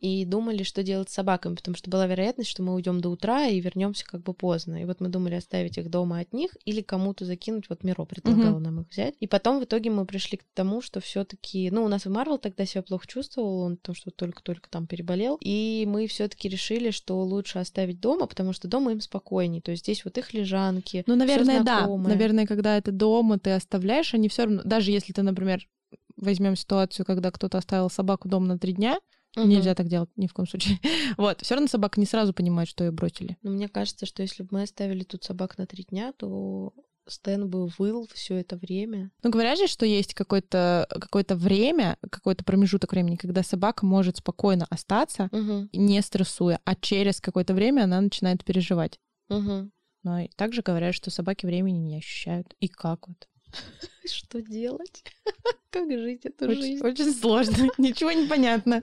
и думали, что делать с собаками, потому что была вероятность, что мы уйдем до утра и вернемся как бы поздно. И вот мы думали оставить их дома от них или кому-то закинуть. Вот Миро предлагала нам их взять. И потом в итоге мы пришли к тому, что все-таки, ну, у нас и Марвел тогда себя плохо чувствовал, он потому что только-только там переболел. И мы все-таки решили, что лучше оставить дома, потому что дома им спокойней. То есть здесь вот их лежанки. Ну, наверное, да. Наверное, когда это дома, ты оставляешь, они все равно, даже если ты, например, возьмем ситуацию, когда кто-то оставил собаку дома на три дня, Мгм. нельзя так делать ни в коем случае. [laughs] Вот, все равно собака не сразу понимает, что ее бросили. Но мне кажется, что если бы мы оставили тут собак на три дня, то Стэн бы выл все это время. Ну, говорят же, что есть какое-то какое время, какой-то промежуток времени, когда собака может спокойно остаться, Угу, не стрессуя, а через какое-то время она начинает переживать. угу. Но также говорят, что собаки времени не ощущают. И как вот? [laughs] Что делать? [laughs] Как жить эту Очень, жизнь? очень сложно, [laughs] ничего не понятно.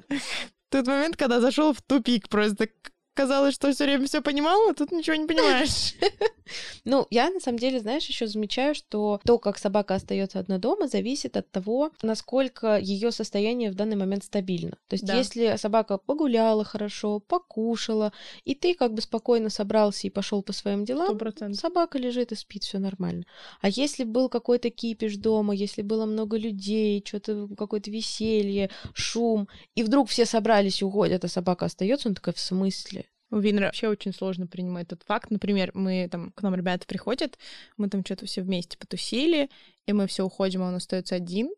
Тот момент, когда зашел в тупик, просто казалось, что все время все понимала, а тут ничего не понимаешь. [laughs] Ну, я на самом деле, знаешь, еще замечаю, что то, как собака остается одна дома, зависит от того, насколько ее состояние в данный момент стабильно. То есть, Да. если собака погуляла хорошо, покушала, и ты как бы спокойно собрался и пошел по своим делам. Собака лежит и спит, все нормально. А если был какой-то кипиш дома, если было много людей, что-то какое-то веселье, шум, и вдруг все собрались и уходят, а собака остается, он такая, в смысле? У Винера вообще очень сложно принимать тот факт. Например, мы там, к нам ребята приходят, мы там что-то все вместе потусили, и мы все уходим, а он остается один.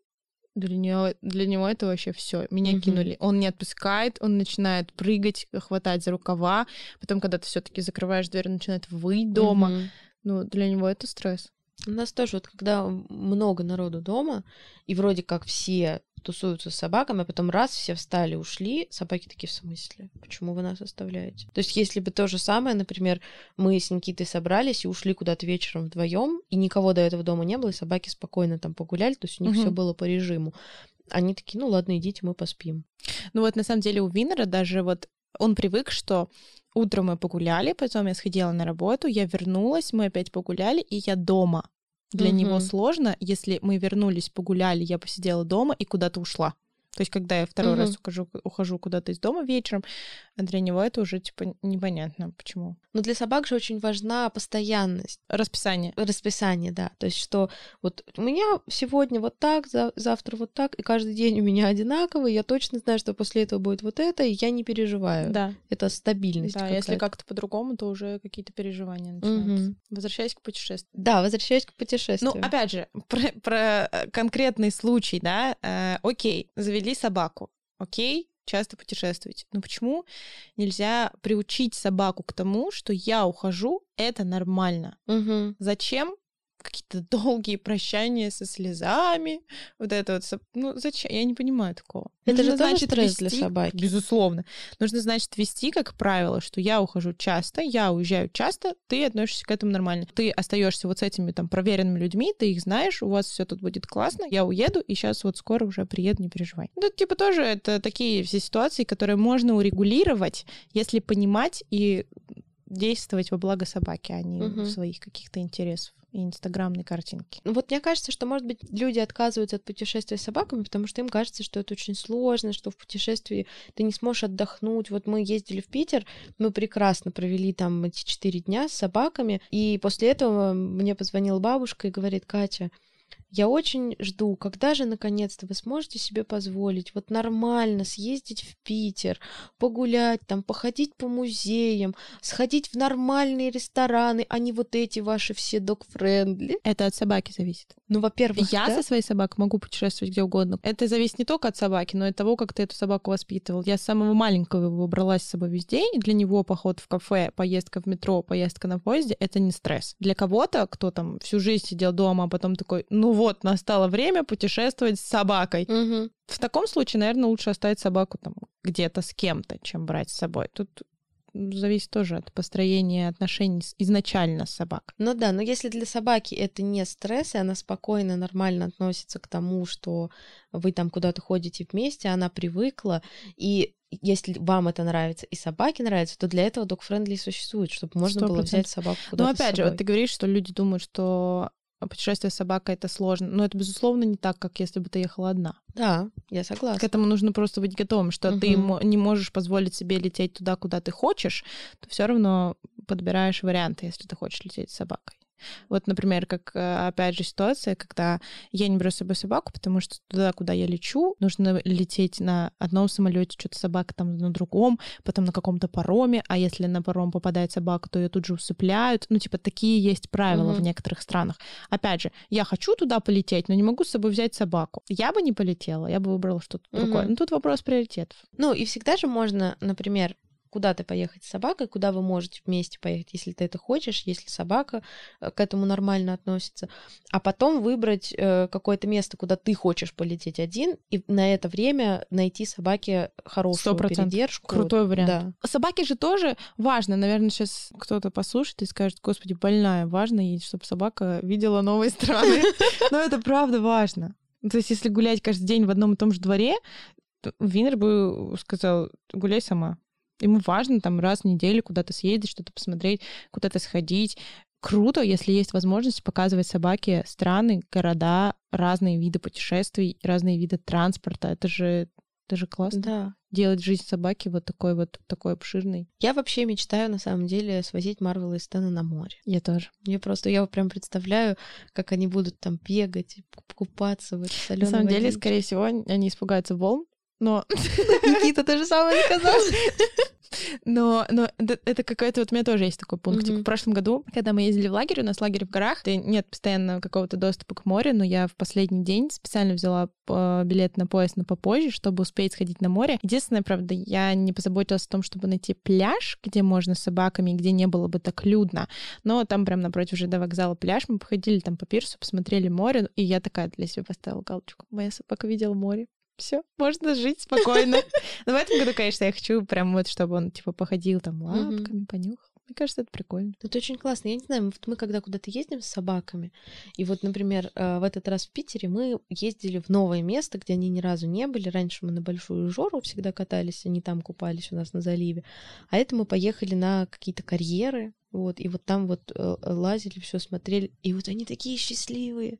Для него, для него это вообще все. Меня Мгм. кинули. Он не отпускает, он начинает прыгать, хватать за рукава. Потом, когда ты все-таки закрываешь дверь, начинает выть дома. Мгм. Ну, для него это стресс. У нас тоже, вот когда много народу дома, и вроде как все тусуются с собаками, а потом раз, все встали, ушли, собаки такие, в смысле? Почему вы нас оставляете? То есть, если бы то же самое, например, мы с Никитой собрались и ушли куда-то вечером вдвоем, и никого до этого дома не было, и собаки спокойно там погуляли, то есть у них Мгм. все было по режиму. Они такие, ну ладно, идите, мы поспим. Ну вот на самом деле у Винера даже вот он привык, что утром мы погуляли, потом я сходила на работу, я вернулась, мы опять погуляли, и я дома. Для него Мгм. сложно, если мы вернулись, погуляли, я посидела дома и куда-то ушла. То есть, когда я второй раз Мгм. ухожу, ухожу куда-то из дома вечером, а для него это уже типа непонятно, почему. Но для собак же очень важна постоянность. Расписание. расписание, да. То есть, что вот у меня сегодня вот так, за- завтра вот так, и каждый день у меня одинаковый, я точно знаю, что после этого будет вот это, и я не переживаю. Да, Это стабильность. да. Если как-то по-другому, то уже какие-то переживания начинаются. Мгм. Возвращаясь к путешествию. Да, возвращаясь к Ну, путешествию. опять же, про, про, э, конкретный случай, да, э, окей, завели собаку, окей, часто путешествуете. Но почему нельзя приучить собаку к тому, что я ухожу, это нормально? Мгм. Зачем какие-то [laughs] долгие прощания со слезами, вот это вот, ну зачем? Я не понимаю такого. Это же Нужно, тоже стресс для вести- собаки. Безусловно. Нужно, значит, вести как правило, что я ухожу часто, я уезжаю часто, ты относишься к этому нормально. Ты остаешься вот с этими там проверенными людьми, ты их знаешь, у вас все тут будет классно, я уеду, и сейчас вот скоро уже приеду, не переживай. Ну, это, типа тоже это такие все ситуации, которые можно урегулировать, если понимать и действовать во благо собаки, а не Мгм. своих каких-то интересов и инстаграмной картинки. Ну, Вот мне кажется, что, может быть, люди отказываются от путешествия с собаками, потому что им кажется, что это очень сложно, что в путешествии ты не сможешь отдохнуть. Вот мы ездили в Питер, мы прекрасно провели там эти четыре дня с собаками, и после этого мне позвонила бабушка и говорит, Катя, я очень жду, когда же наконец-то вы сможете себе позволить вот нормально съездить в Питер, погулять там, походить по музеям, сходить в нормальные рестораны, а не вот эти ваши все док-френдли. Это от собаки зависит. Ну, во-первых, Я да. со своей собакой могу путешествовать где угодно. Это зависит не только от собаки, но и от того, как ты эту собаку воспитывал. Я с самого маленького его брала с собой везде, и для него поход в кафе, поездка в метро, поездка на поезде — это не стресс. Для кого-то, кто там всю жизнь сидел дома, а потом такой, ну вот, настало время путешествовать с собакой. Мгм. В таком случае, наверное, лучше оставить собаку там где-то с кем-то, чем брать с собой. Тут зависит тоже от построения отношений изначально с собакой. Ну да, но если для собаки это не стресс, и она спокойно, нормально относится к тому, что вы там куда-то ходите вместе, она привыкла, и если вам это нравится и собаке нравится, то для этого док-френдли существует, чтобы можно было 100%. взять собаку Но куда-то с опять же, вот ты говоришь, что люди думают, что путешествие с собакой это сложно. Но это, безусловно, не так, как если бы ты ехала одна. Да, я К согласна. этому нужно просто быть готовым, что ты Мгм. мо- не можешь позволить себе лететь туда, куда ты хочешь, то все равно подбираешь варианты, если ты хочешь лететь с собакой. Вот, например, как, э, опять же, ситуация, когда я не беру с собой собаку, потому что туда, куда я лечу, нужно лететь на одном самолете, что-то собака там на другом, потом на каком-то пароме, а если на паром попадает собака, то ее тут же усыпляют. Ну, типа, такие есть правила в Мгм. некоторых странах. Опять же, я хочу туда полететь, но не могу с собой взять собаку. Я бы не полетела, я бы выбрала что-то другое. Мгм. Ну, тут вопрос приоритетов. Ну, и всегда же можно, например, куда-то поехать с собакой, куда вы можете вместе поехать, если ты это хочешь, если собака э, к этому нормально относится, а потом выбрать э, какое-то место, куда ты хочешь полететь один, и на это время найти собаке хорошую 100%. передержку. Крутой вариант. Да. Собаки же тоже важно. Наверное, сейчас кто-то послушает и скажет, господи, больная, важно ей, чтобы собака видела новые страны. [laughs] Но это правда важно. То есть, если гулять каждый день в одном и том же дворе, Винер бы сказал, гуляй сама. Ему важно там раз в неделю куда-то съездить, что-то посмотреть, куда-то сходить. Круто, если есть возможность показывать собаке страны, города, разные виды путешествий, разные виды транспорта. Это же, это же классно. Да. Делать жизнь собаки вот такой вот такой обширной. Я вообще мечтаю, на самом деле, свозить Марвела и Стэна на море. Я тоже. Я просто, я прям представляю, как они будут там бегать, куп- купаться в этой На самом деле, водичке. скорее всего, они испугаются волн, но [laughs] Никита то же самое сказал. Но, но это, какой-то... Вот у меня тоже есть такой пунктик. Мгм. В прошлом году, когда мы ездили в лагерь, у нас лагерь в горах, нет постоянно какого-то доступа к морю, но я в последний день специально взяла э, билет на поезд на попозже, чтобы успеть сходить на море. Единственное, правда, я не позаботилась о том, чтобы найти пляж, где можно с собаками, где не было бы так людно. Но там прям напротив ЖД вокзала пляж, мы походили там по пирсу, посмотрели море, и я такая для себя поставила галочку. Моя собака видела море. Все, можно жить спокойно. [laughs] Но в этом году, конечно, я хочу прям вот, чтобы он, типа, походил там лапками, понюхал. Мне кажется, это прикольно. Это очень классно. Я не знаю, вот мы когда куда-то ездим с собаками, и вот, например, э, в этот раз в Питере мы ездили в новое место, где они ни разу не были. Раньше мы на Большую Жору всегда катались, они там купались у нас на заливе. А это мы поехали на какие-то карьеры, вот, и вот там вот э, лазили, все смотрели, и вот они такие счастливые,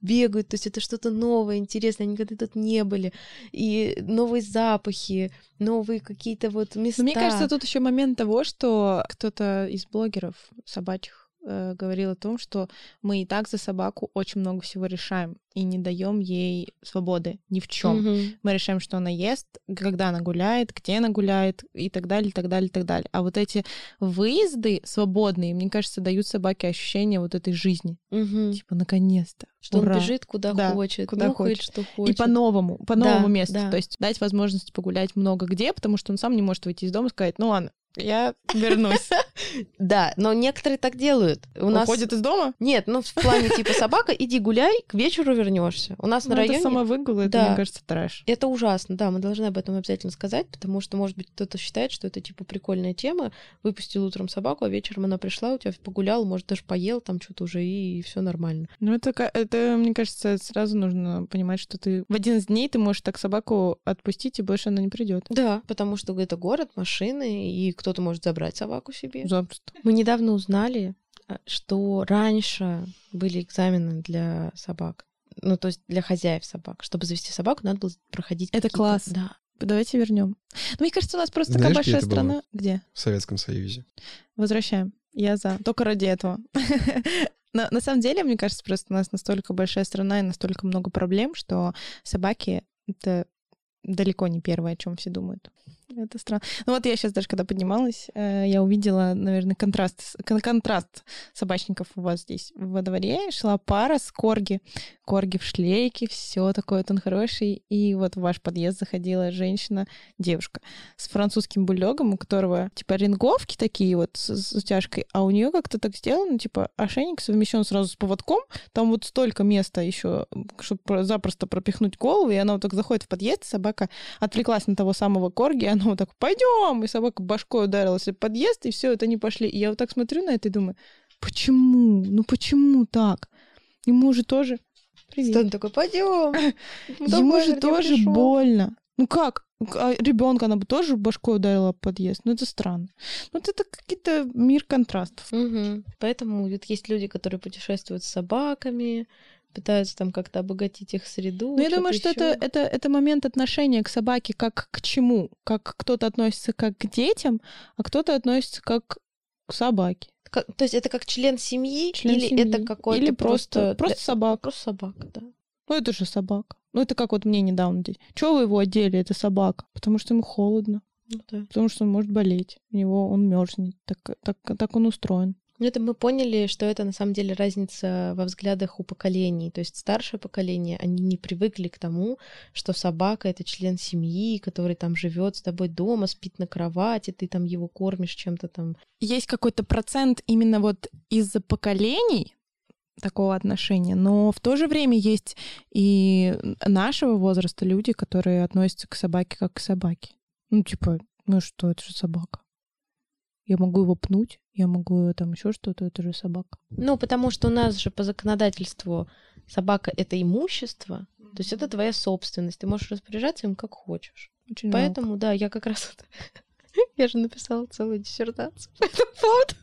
бегают, то есть это что-то новое, интересное, они никогда тут не были, и новые запахи, новые какие-то вот места. Но мне кажется, тут еще момент того, что кто-то из блогеров собачьих э, говорил о том, что мы и так за собаку очень много всего решаем и не даем ей свободы ни в чем. Мгм. Мы решаем, что она ест, когда она гуляет, где она гуляет и так далее, и так далее, и так далее. А вот эти выезды свободные, мне кажется, дают собаке ощущение вот этой жизни. Мгм. Типа, наконец-то. Что Ура. он бежит куда Да, хочет, куда нюхает, хочет. что И хочет. по-новому, по Да, новому месту. да. То есть дать возможность погулять много где, потому что он сам не может выйти из дома и сказать, ну ладно, я вернусь. [laughs] Да, но некоторые так делают. У нас... Уходит из дома? Нет, ну в плане типа собака, иди гуляй, к вечеру вернешься. У нас Ну, на это районе... самовыгул, это, Да. мне кажется, трэш. Это ужасно, да, мы должны об этом обязательно сказать, потому что, может быть, кто-то считает, что это, типа, прикольная тема. Выпустил утром собаку, а вечером она пришла, у тебя погулял, может, даже поел там что-то уже, и все нормально. Ну, это, это, мне кажется, сразу нужно понимать, что ты в один из дней ты можешь так собаку отпустить, и больше она не придет. Да, потому что это город, машины, и кто-то может забрать собаку себе. Запросто. Мы недавно узнали, а, что раньше были экзамены для собак. Ну, то есть для хозяев собак. Чтобы завести собаку, надо было проходить Это класс. Да. Давайте вернем. Ну, мне кажется, у нас просто Знаешь, такая где большая это было? страна. Где? В Советском Союзе. Возвращаем. Я за. Только ради этого. [laughs] Но на самом деле, мне кажется, просто у нас настолько большая страна и настолько много проблем, что собаки — это далеко не первое, о чем все думают. Это странно. Ну вот я сейчас даже, когда поднималась, э, я увидела, наверное, контраст, контраст собачников у вас здесь во дворе. Шла пара с корги. Корги в шлейке, все такое, вот он хороший. И вот в ваш подъезд заходила женщина, девушка, с французским бульдогом, у которого типа ринговки такие вот с, с утяжкой, а у нее как-то так сделано, типа ошейник совмещен сразу с поводком, там вот столько места еще, чтобы запросто пропихнуть голову, и она вот так заходит в подъезд, собака отвлеклась на того самого корги, и она вот так, пойдем, и собака башкой ударилась в подъезд, и все, это они пошли. И я вот так смотрю на это и думаю, почему? Ну почему так? Ему же тоже... Привет. Стэн такой, пойдем. [laughs] Ему же тоже больно. Ну как? ребенка она бы тоже башкой ударила об подъезд. Ну это странно. Ну это какие-то мир контрастов. Мгм. Поэтому вот есть люди, которые путешествуют с собаками, пытаются там как-то обогатить их среду. Но я думаю, что это, это, это момент отношения к собаке как к чему? Как кто-то относится как к детям, а кто-то относится как к собаке. Как- то есть это как член семьи Член или семьи. это какой-то Или просто, просто просто для- собака. просто собака, да. Ну это же собака. Ну это как вот мне недавно здесь. Чего вы его одели? Это собака. Потому что ему холодно. Ну да. Потому что он может болеть. У него он мерзнет. Так, так, так он устроен. Ну, это мы поняли, что это на самом деле разница во взглядах у поколений. То есть старшее поколение, они не привыкли к тому, что собака это член семьи, который там живет с тобой дома, спит на кровати, ты там его кормишь чем-то там. есть какой-то процент именно вот из-за поколений такого отношения, но в то же время есть и нашего возраста люди, которые относятся к собаке как к собаке. Ну, типа, ну что, это же собака. Я могу его пнуть, я могу там еще что-то, это же собака. Ну, потому что у нас же по законодательству собака это имущество, то есть это твоя собственность, ты можешь распоряжаться им как хочешь. Очень Поэтому, да, я как раз [laughs] я же написала целую диссертацию по этому поводу.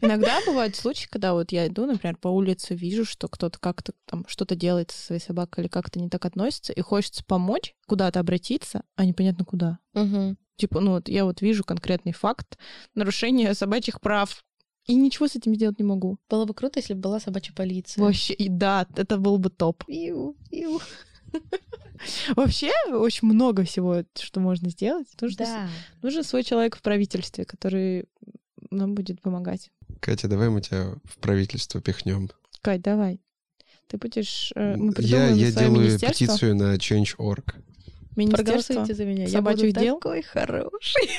Иногда бывают случаи, когда вот я иду, например, по улице, вижу, что кто-то как-то там что-то делает со своей собакой или как-то не так относится, и хочется помочь, куда-то обратиться, а непонятно куда. Мгм. Типа, ну вот я вот вижу конкретный факт нарушения собачьих прав, и ничего с этим сделать не могу. Было бы круто, если бы была собачья полиция. Вообще, и да, это был бы топ. Иу, иу. [laughs] Вообще, очень много всего, что можно сделать. Нужно, Да. нужен свой человек в правительстве, который нам будет помогать. Катя, давай мы тебя в правительство пихнем. Кать, давай. Ты будешь... э, Мы Я, я свое делаю петицию на Change.org. Министерство. Проголосуйте за меня. Я буду дел. такой хороший.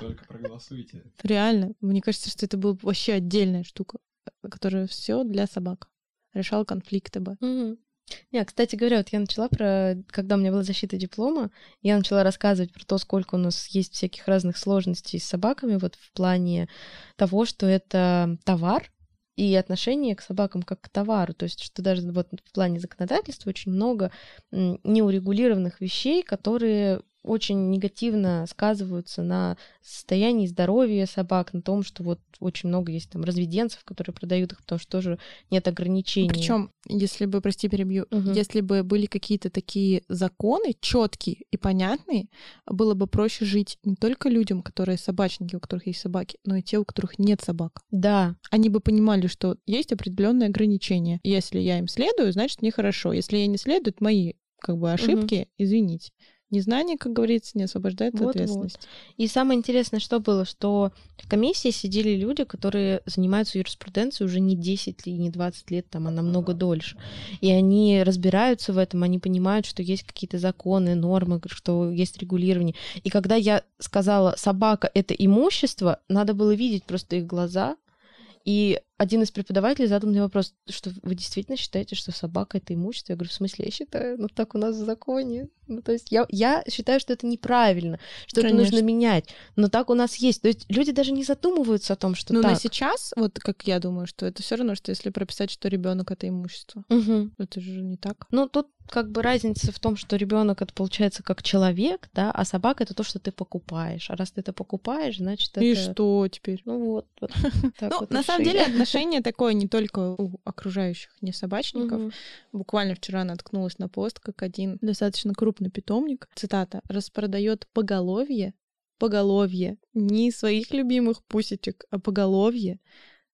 Только проголосуйте. Реально. Мне кажется, что это была вообще отдельная штука, которая все для собак. Решал конфликты бы. Мгм. Не, кстати говоря, вот я начала про... Когда у меня была защита диплома, я начала рассказывать про то, сколько у нас есть всяких разных сложностей с собаками, вот в плане того, что это товар, и отношение к собакам как к товару. То есть, что даже вот в плане законодательства очень много неурегулированных вещей, которые очень негативно сказываются на состоянии здоровья собак, на том, что вот очень много есть там разведенцев, которые продают их, потому что тоже нет ограничений. Причем, если бы, прости, перебью, Мгм. если бы были какие-то такие законы четкие и понятные, было бы проще жить не только людям, которые собачники, у которых есть собаки, но и те, у которых нет собак. Да, Они бы понимали, что есть определенные ограничения. Если я им следую, значит, мне хорошо. Если я не следую, это мои как бы ошибки, извините. Незнание, как говорится, не освобождает от Вот-вот. ответственности. И самое интересное, что было, что в комиссии сидели люди, которые занимаются юриспруденцией уже не 10 и не 20 лет, там, а намного дольше. И они разбираются в этом, они понимают, что есть какие-то законы, нормы, что есть регулирование. И когда я сказала, собака — это имущество, надо было видеть просто их глаза, и один из преподавателей задал мне вопрос, что вы действительно считаете, что собака — это имущество? Я говорю, в смысле, я считаю, ну так у нас в законе. Ну, то есть я, я считаю, что это неправильно, что Конечно. это нужно менять. Но так у нас есть. То есть люди даже не задумываются о том, что Ну, так. на сейчас, вот как я думаю, что это все равно, что если прописать, что ребенок это имущество. Мгм. Это же не так. Ну, тут как бы разница в том, что ребенок это получается как человек, да, а собака это то, что ты покупаешь. А раз ты это покупаешь, значит, И это... что теперь? Ну вот. вот [laughs] так ну, вот на самом деле отношение такое не только у окружающих не собачников. Мгм. Буквально вчера наткнулась на пост, как один достаточно крупный питомник, цитата, распродает поголовье, поголовье, не своих любимых пусечек, а поголовье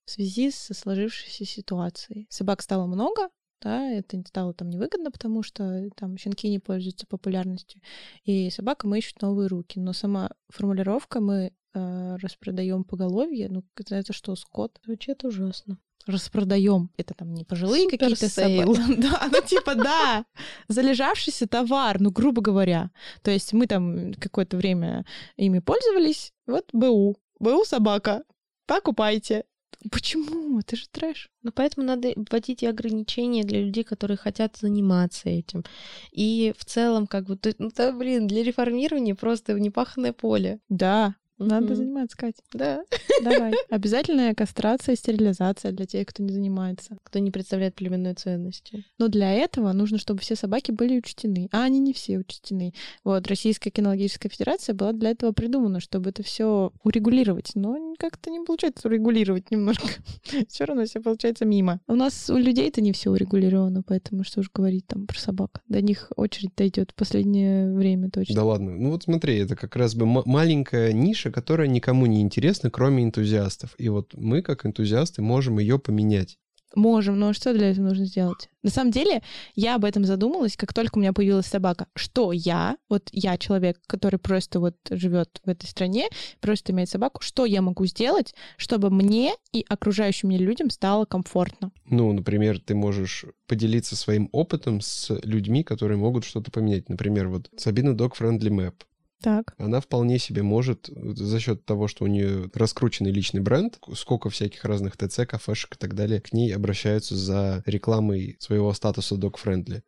в связи со сложившейся ситуацией. Собак стало много, да, это стало там невыгодно, потому что там щенки не пользуются популярностью, и собакам ищут новые руки. Но сама формулировка мы э, распродаем поголовье, ну это, что, скот? Звучит ужасно. распродаем. Это там не пожилые какие-то собаки. [laughs] Да, ну типа да. Залежавшийся товар, ну грубо говоря. То есть мы там какое-то время ими пользовались. Вот БУ. БУ собака. Покупайте. Почему? Это же трэш. Ну, поэтому надо вводить и ограничения для людей, которые хотят заниматься этим. И в целом, как бы, ну, да, блин, для реформирования просто непаханное поле. Да, надо заниматься, Катя. Да. Давай. [laughs] Обязательная кастрация и стерилизация для тех, кто не занимается. Кто не представляет племенной ценности. Но для этого нужно, чтобы все собаки были учтены. А они не все учтены. Вот Российская кинологическая федерация была для этого придумана, чтобы это все урегулировать. Но как-то не получается урегулировать немножко. [laughs] Все равно все получается мимо. У нас у людей это не все урегулировано, поэтому что же говорить там про собак. До них очередь дойдет в последнее время точно. Да ладно. Ну вот смотри, это как раз бы м- маленькая ниша, которая никому не интересна, кроме энтузиастов. И вот мы, как энтузиасты, можем ее поменять. Можем, но что для этого нужно сделать? На самом деле, я об этом задумалась, как только у меня появилась собака. Что я, вот я человек, который просто вот живет в этой стране, просто имеет собаку, что я могу сделать, чтобы мне и окружающим мне людям стало комфортно? Ну, например, ты можешь поделиться своим опытом с людьми, которые могут что-то поменять. Например, вот Sabina Dog Friendly Map. Так. Она вполне себе может за счет того, что у нее раскрученный личный бренд, сколько всяких разных ТЦ, кафешек и так далее, к ней обращаются за рекламой своего статуса Friendly.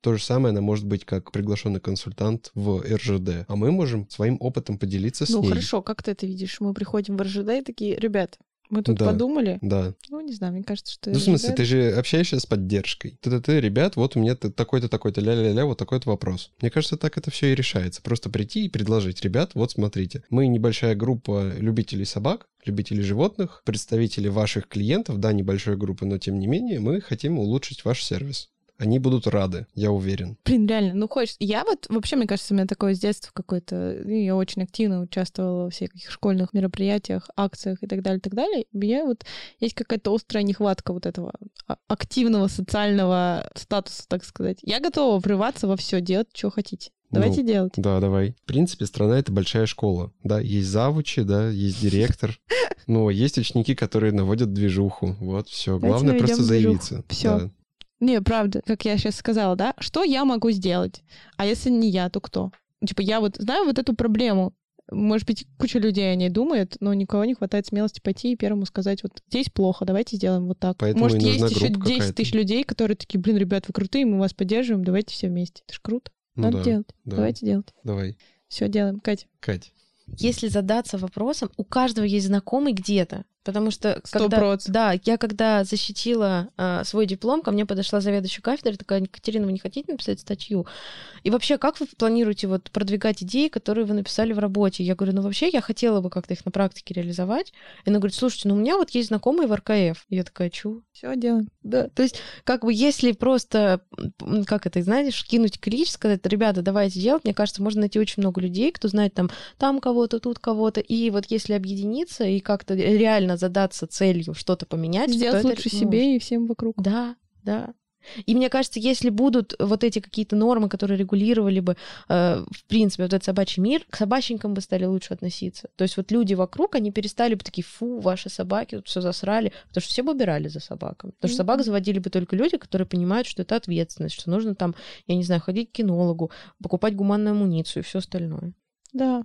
То же самое она может быть как приглашенный консультант в РЖД. А мы можем своим опытом поделиться с ну ней. хорошо, как ты это видишь? Мы приходим в РЖД и такие, ребят, мы тут Да. подумали. Да. Ну, не знаю, мне кажется, что Ну, в смысле, РЖД ты же общаешься с поддержкой. Ты-ты-ты, ребят, вот у меня такой-то, такой-то, ля-ля-ля, вот такой-то вопрос. Мне кажется, так это все и решается. Просто прийти и предложить, ребят, вот смотрите, мы небольшая группа любителей собак, любителей животных, представители ваших клиентов, да, небольшой группы, но тем не менее, мы хотим улучшить ваш сервис. Они будут рады, я уверен. Блин, реально, ну хочешь. Я вот вообще, мне кажется, у меня такое с детства какое-то. ну, Я очень активно участвовала во всяких школьных мероприятиях, акциях и так далее, и так далее. У меня вот есть какая-то острая нехватка вот этого а- активного социального статуса, так сказать. Я готова врываться во все, делать, что хотите. Давайте Ну, делать. Да, давай. В принципе, страна — это большая школа. Да, есть завучи, да, есть директор. [laughs] Но есть ученики, которые наводят движуху. Вот, все. Давайте Главное просто движуху. заявиться. Да. Не, правда, как я сейчас сказала, да? Что я могу сделать? А если не я, то кто? Типа, я вот знаю вот эту проблему. Может быть, куча людей о ней думает, но никого не хватает смелости пойти и первому сказать, вот здесь плохо, давайте сделаем вот так. Поэтому Может, есть еще группа 10 какая-то. тысяч людей, которые такие, блин, ребят, вы крутые, мы вас поддерживаем, давайте все вместе. Это ж круто. Ну Надо да, делать. да. Давайте делать. Давай. Все делаем. Катя. Кать. Если задаться вопросом, у каждого есть знакомый где-то. Потому что Сто когда, проц. да, я когда защитила а, свой диплом, ко мне подошла заведующая кафедры, такая, Екатерина, вы не хотите написать статью? И вообще, как вы планируете вот продвигать идеи, которые вы написали в работе? Я говорю, ну вообще, я хотела бы как-то их на практике реализовать. И она говорит, слушайте, ну у меня вот есть знакомые в РКФ. И я такая, чу? Все делаем. Да, то есть, как бы, если просто, как это, знаешь, кинуть клич, сказать, ребята, давайте делать, мне кажется, можно найти очень много людей, кто знает там, там кого-то, тут кого-то, и вот если объединиться и как-то реально задаться целью что-то поменять, то Сделать это лучше может. себе и всем вокруг. Да, да. И мне кажется, если будут вот эти какие-то нормы, которые регулировали бы, э, в принципе, вот этот собачий мир, к собачникам бы стали лучше относиться. То есть вот люди вокруг, они перестали бы такие, фу, ваши собаки тут все засрали, потому что все бы убирали за собаками. Потому что собак заводили бы только люди, которые понимают, что это ответственность, что нужно там, я не знаю, ходить к кинологу, покупать гуманную амуницию и все остальное. Да.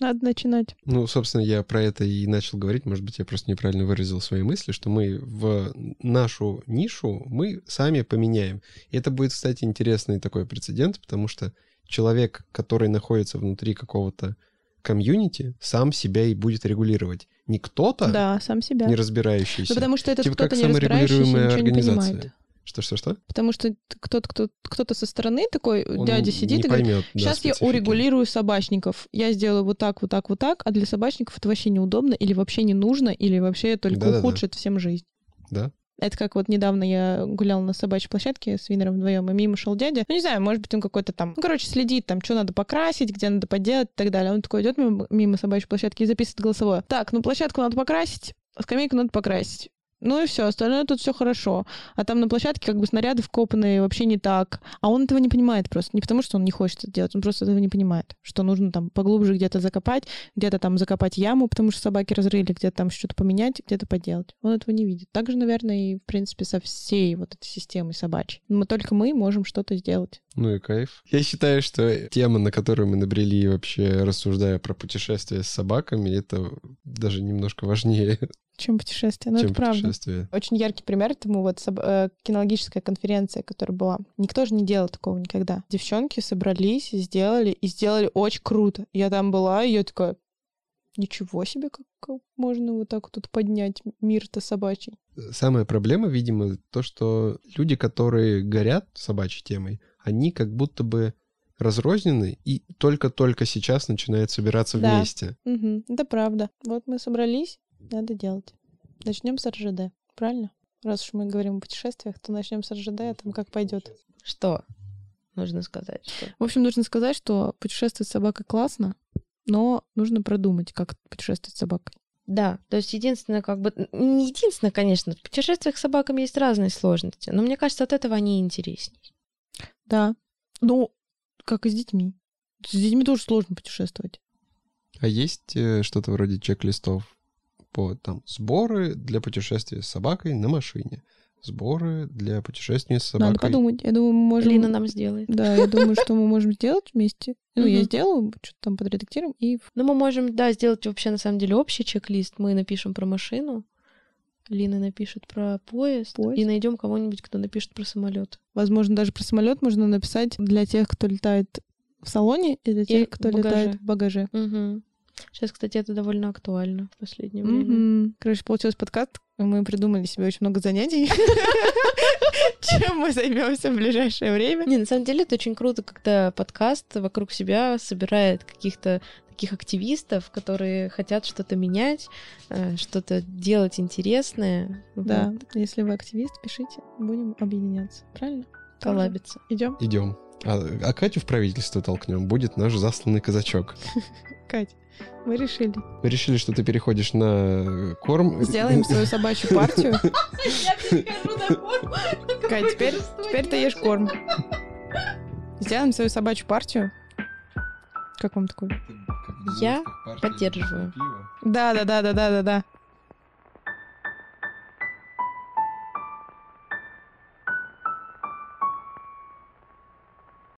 Надо начинать. Ну, собственно, я про это и начал говорить. Может быть, я просто неправильно выразил свои мысли, что мы в нашу нишу мы сами поменяем. И это будет, кстати, интересный такой прецедент, потому что человек, который находится внутри какого-то комьюнити, сам себя и будет регулировать. Не кто-то, Да, сам себя. не разбирающийся. Ну, потому что этот Типа кто-то не разбирающийся ничего не понимает. Что-что-что? Потому что кто-то кто, кто-то со стороны такой Он дядя сидит и говорит, поймет, да, сейчас я специфики. урегулирую собачников. Я сделаю вот так, вот так, вот так, а для собачников это вообще неудобно или вообще не нужно, или вообще только Да-да-да. ухудшит всем жизнь. Да. Это как вот недавно я гуляла на собачьей площадке с Винером вдвоем, и мимо шел дядя. Ну, не знаю, может быть, он какой-то там, ну, короче, следит, там, что надо покрасить, где надо поделать и так далее. Он такой идет мимо, мимо собачьей площадки и записывает голосовое. Так, ну, площадку надо покрасить, а скамейку надо покрасить. Ну и все, остальное тут все хорошо. А там на площадке как бы снаряды вкопанные вообще не так. А он этого не понимает просто. Не потому, что он не хочет это делать, он просто этого не понимает. Что нужно там поглубже где-то закопать, где-то там закопать яму, потому что собаки разрыли, где-то там что-то поменять, где-то поделать. Он этого не видит. Так же, наверное, и, в принципе, со всей вот этой системой собачьей. Мы только мы можем что-то сделать. Ну и кайф. Я считаю, что тема, на которую мы набрели вообще рассуждая про путешествия с собаками, это даже немножко важнее, Чем путешествие? Ну, чем это правда. Очень яркий пример тому вот э, кинологическая конференция, которая была. Никто же не делал такого никогда. Девчонки собрались, сделали, и сделали очень круто. Я там была, и я такая, ничего себе, как, можно вот так вот тут поднять мир-то собачий. Самая проблема, видимо, то, что люди, которые горят собачьей темой, они как будто бы разрознены и только-только сейчас начинают собираться Да. вместе. Мгм, это правда. Вот мы собрались, надо делать. Начнем с РЖД, правильно? Раз уж мы говорим о путешествиях, то начнем с РЖД, а там как пойдет. Что нужно сказать? Что? В общем, нужно сказать, что путешествовать с собакой классно, но нужно продумать, как путешествовать с собакой. Да, то есть единственное, как бы, не единственное, конечно, в путешествиях с собаками есть разные сложности, но мне кажется, от этого они интереснее. Да. Ну, как и с детьми. С детьми тоже сложно путешествовать. А есть э, что-то вроде чек-листов по там сборы для путешествия с собакой на машине, сборы для путешествия с собакой. Надо подумать. Я думаю, мы можем... Лина нам сделает. Да, я думаю, что мы можем сделать вместе. Ну, я сделаю, что-то там подредактируем, и Ну, мы можем, да, сделать вообще на самом деле общий чек-лист. Мы напишем про машину, Лина напишет про поезд, Поезд. и найдем кого-нибудь, кто напишет про самолет. Возможно, даже про самолет можно написать для тех, кто летает в салоне, и для тех, кто в багаже. летает в багаже. Сейчас, кстати, это довольно актуально в последнее время. Мгм. Короче, получился подкаст. Мы придумали себе очень много занятий. [laughs] Чем мы займемся в ближайшее время. Не, на самом деле это очень круто, когда подкаст вокруг себя собирает каких-то таких активистов, которые хотят что-то менять, э, что-то делать интересное. Да, если вы активист, пишите, будем объединяться. Правильно? коллабиться. Идем. Идем. А, а Катю в правительство толкнем, будет наш засланный казачок. [laughs] Кать, мы решили. Мы решили, что ты переходишь на корм. Сделаем свою [laughs] собачью партию. [laughs] Кать, теперь, теперь ты ешь корм. Сделаем свою собачью партию. Как вам такое? Я поддерживаю. Да, да, да, да, да, да, да.